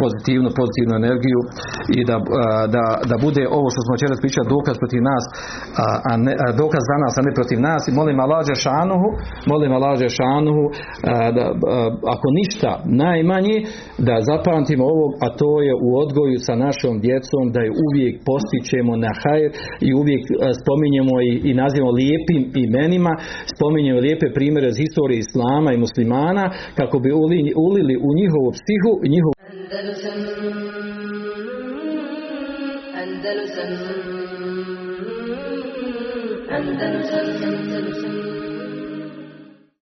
pozitivnu, pozitivnu energiju i da, da, da bude ovo što smo večeras pričali dokaz protiv nas, a ne, dokaz za nas, a ne protiv nas. I molim Allah Žešanuhu, molim Allah Žešanuhu da ako ništa najmanje da zapamtimo ovog, a to je u odgoju sa našom djecom da je uvijek postićemo na hajr i uvijek spominjemo i, i nazivamo lijepim imenima spominjemo lijepe primjere iz historije Islama i muslimana kako bi ulili, ulili u njihovu psihu i njihovu Andalusam. Andalusam. Andalusam